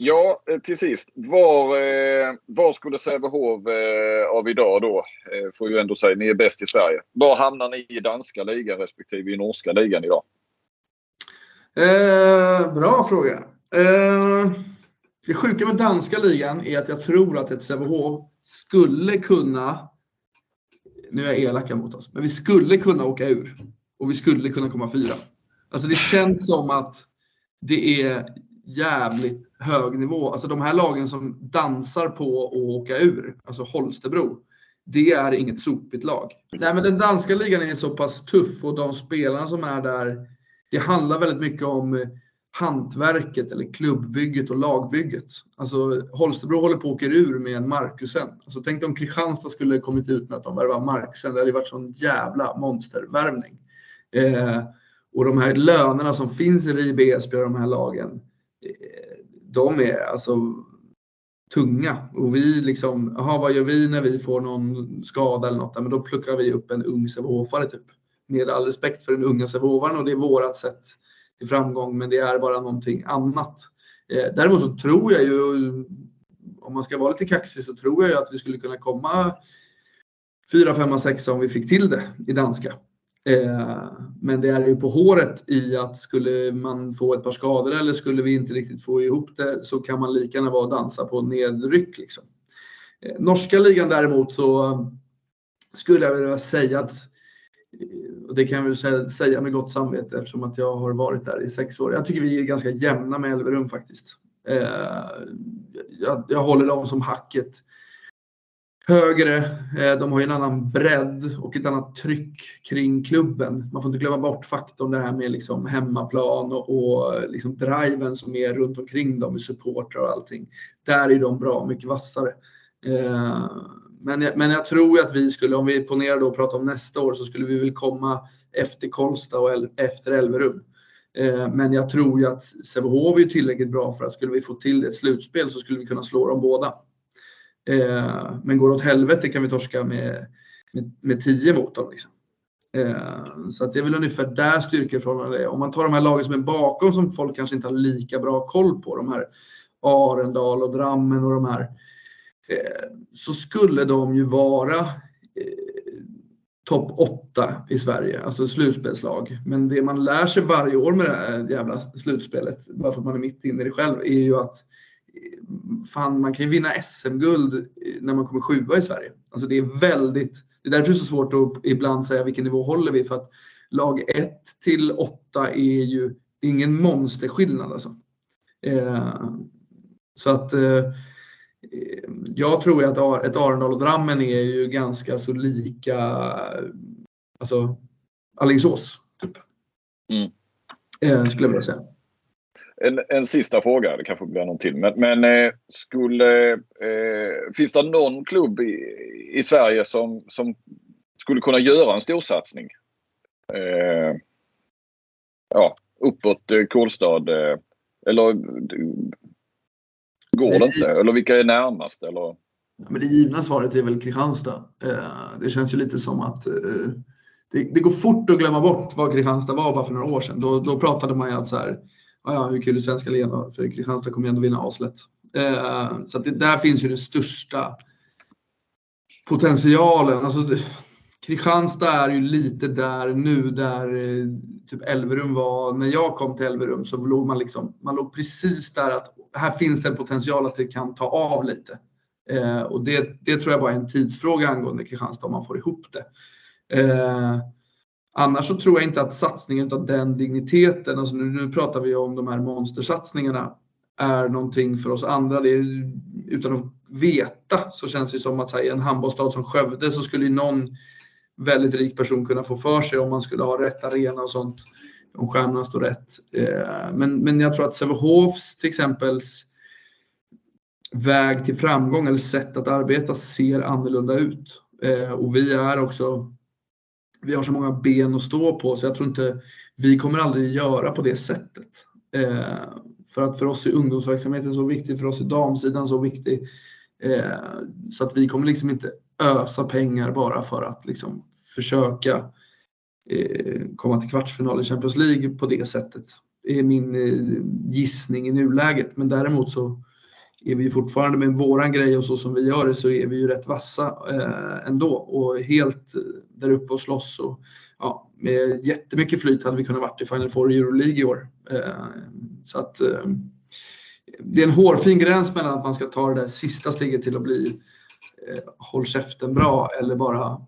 Ja, eh, till sist. Var, eh, var skulle Sävehof eh, av idag då, eh, får ju ändå säga, ni är bäst i Sverige. Var hamnar ni i danska ligan respektive i norska ligan idag? Eh, bra fråga. Eh, det sjuka med danska ligan är att jag tror att ett Sävehof skulle kunna, nu är jag elaka mot oss, men vi skulle kunna åka ur. Och vi skulle kunna komma fyra. Alltså det känns som att det är jävligt hög nivå. Alltså de här lagen som dansar på att åka ur, alltså Holstebro, det är inget sopigt lag. Nej, men den danska ligan är så pass tuff och de spelarna som är där, det handlar väldigt mycket om hantverket eller klubbbygget och lagbygget. Alltså Holstebro håller på att åka ur med en Markusen. Alltså tänk om Kristianstad skulle kommit ut med att de värvar Markusen. Det hade varit sån jävla monstervärvning. Eh, och de här lönerna som finns i RIB Esbjerg, de här lagen, de är alltså tunga. Och vi liksom, jaha vad gör vi när vi får någon skada eller något? Men då pluckar vi upp en ung Sävehofare typ. Med all respekt för den unga Sävehofaren och det är vårat sätt till framgång, men det är bara någonting annat. Eh, däremot så tror jag ju, om man ska vara lite kaxig, så tror jag ju att vi skulle kunna komma 4, 5, 6 om vi fick till det i danska. Eh, men det är ju på håret i att skulle man få ett par skador eller skulle vi inte riktigt få ihop det så kan man lika gärna vara och dansa på nedryck. Liksom. Eh, norska ligan däremot så skulle jag vilja säga att eh, och det kan jag väl säga med gott samvete eftersom att jag har varit där i sex år. Jag tycker vi är ganska jämna med Elverum faktiskt. Jag, jag håller dem som hacket högre. Eh, de har ju en annan bredd och ett annat tryck kring klubben. Man får inte glömma bort faktorn det här med liksom hemmaplan och, och eh, liksom driven som är runt omkring dem med supportrar och allting. Där är de bra mycket vassare. Eh, men, jag, men jag tror att vi skulle, om vi ponerar då och pratar om nästa år, så skulle vi väl komma efter Kolsta och el, efter Elverum. Men jag tror ju att Sävehof är tillräckligt bra för att skulle vi få till ett slutspel så skulle vi kunna slå dem båda. Eh, men går det åt helvete kan vi torska med, med, med tio mot dem. Liksom. Eh, så att det är väl ungefär där styrkeförhållandet är. Om man tar de här lagen som är bakom som folk kanske inte har lika bra koll på, de här Arendal och Drammen och de här Eh, så skulle de ju vara eh, topp 8 i Sverige, alltså slutspelslag. Men det man lär sig varje år med det här jävla slutspelet, bara för att man är mitt inne i det själv, är ju att eh, fan, man kan ju vinna SM-guld när man kommer sjua i Sverige. Alltså det är väldigt, det är därför det är så svårt att ibland säga vilken nivå håller vi, för att lag 1 till 8 är ju ingen monsterskillnad alltså. Eh, så att eh, jag tror att ett Arendal och Drammen är ju ganska så lika alltså Alingsås. Typ. Mm. Eh, skulle jag vilja säga. En, en sista fråga, det kanske blir någon till. Men, men eh, skulle, eh, finns det någon klubb i, i Sverige som, som skulle kunna göra en storsatsning? Eh, ja, uppåt eh, Kolstad. Eh, eller Går det inte? Eller vilka är närmast? Eller? Men det givna svaret är väl Kristianstad. Eh, det känns ju lite som att eh, det, det, går fort att glömma bort vad Kristianstad var bara för några år sedan. Då, då pratade man ju att så här, ja, hur kul är svenska ligan För Kristianstad kommer ju ändå vinna aslätt. Eh, så att det, där finns ju den största potentialen. Alltså, Kristianstad är ju lite där nu där eh, typ Elverum var. När jag kom till Elverum så låg man liksom, man låg precis där att här finns det en potential att det kan ta av lite. Eh, och det, det tror jag bara är en tidsfråga angående Kristianstad om man får ihop det. Eh, annars så tror jag inte att satsningen av den digniteten, alltså nu, nu pratar vi om de här monstersatsningarna, är någonting för oss andra. Det är, utan att veta så känns det som att här, i en handbollsstad som Skövde så skulle någon väldigt rik person kunna få för sig om man skulle ha rätt arena och sånt om stjärnorna står rätt. Eh, men, men jag tror att Sävehofs till exempel väg till framgång eller sätt att arbeta ser annorlunda ut. Eh, och vi är också, vi har så många ben att stå på så jag tror inte, vi kommer aldrig göra på det sättet. Eh, för att för oss är ungdomsverksamheten så viktig, för oss är damsidan så viktig. Eh, så att vi kommer liksom inte ösa pengar bara för att liksom försöka Eh, komma till kvartsfinal i Champions League på det sättet. Det är min eh, gissning i nuläget. Men däremot så är vi fortfarande med våran grej och så som vi gör det så är vi ju rätt vassa eh, ändå och helt där uppe och slåss. Och, ja, med jättemycket flyt hade vi kunnat varit i Final Four Euroleague i år. Eh, så att eh, det är en hårfin gräns mellan att man ska ta det där sista steget till att bli eh, håll käften bra eller bara okej,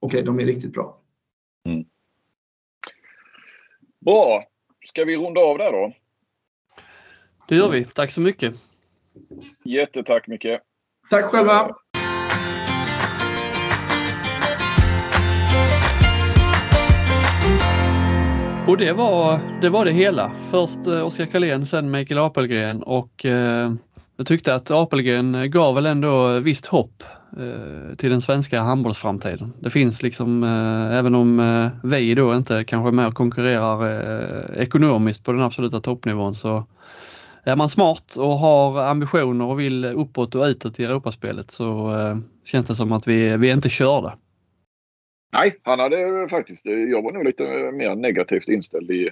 okay, de är riktigt bra. Mm. Bra. Ska vi runda av där då? Det gör vi. Tack så mycket. Jättetack Micke. Tack själva. Och det var, det var det hela. Först eh, Oskar Karlén, sen Mikael Apelgren och eh, jag tyckte att Apelgren gav väl ändå visst hopp eh, till den svenska handbollsframtiden. Det finns liksom, eh, även om eh, vi då inte kanske mer konkurrerar eh, ekonomiskt på den absoluta toppnivån så är man smart och har ambitioner och vill uppåt och utåt i Europaspelet så eh, känns det som att vi, vi är inte körda. Nej, han hade faktiskt, jag var nog lite mer negativt inställd i,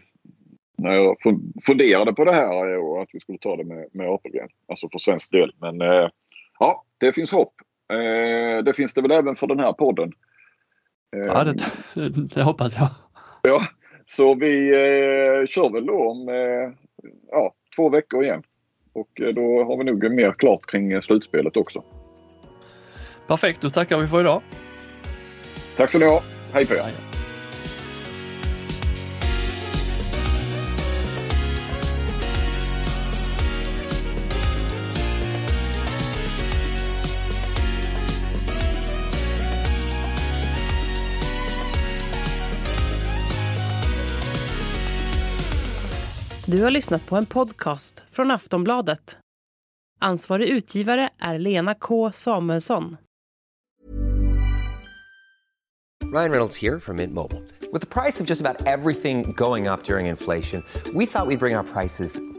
när jag funderade på det här och att vi skulle ta det med, med Apelgren. Alltså för svensk del. Men eh, ja, det finns hopp. Eh, det finns det väl även för den här podden. ja, det, det hoppas jag. Ja, så vi kör väl då om eh, ja, två veckor igen. Och eh, då har vi nog mer klart kring slutspelet också. Perfekt, då tackar vi för idag. Tack så ni ha. Hej på er. Du har lyssnat på en podcast från Aftonbladet. Ansvarig utgivare är Lena K Samuelsson. Ryan Reynolds här från Mint Mobile. Med priset på nästan allt som går upp under inflationen, trodde vi att vi skulle bring våra priser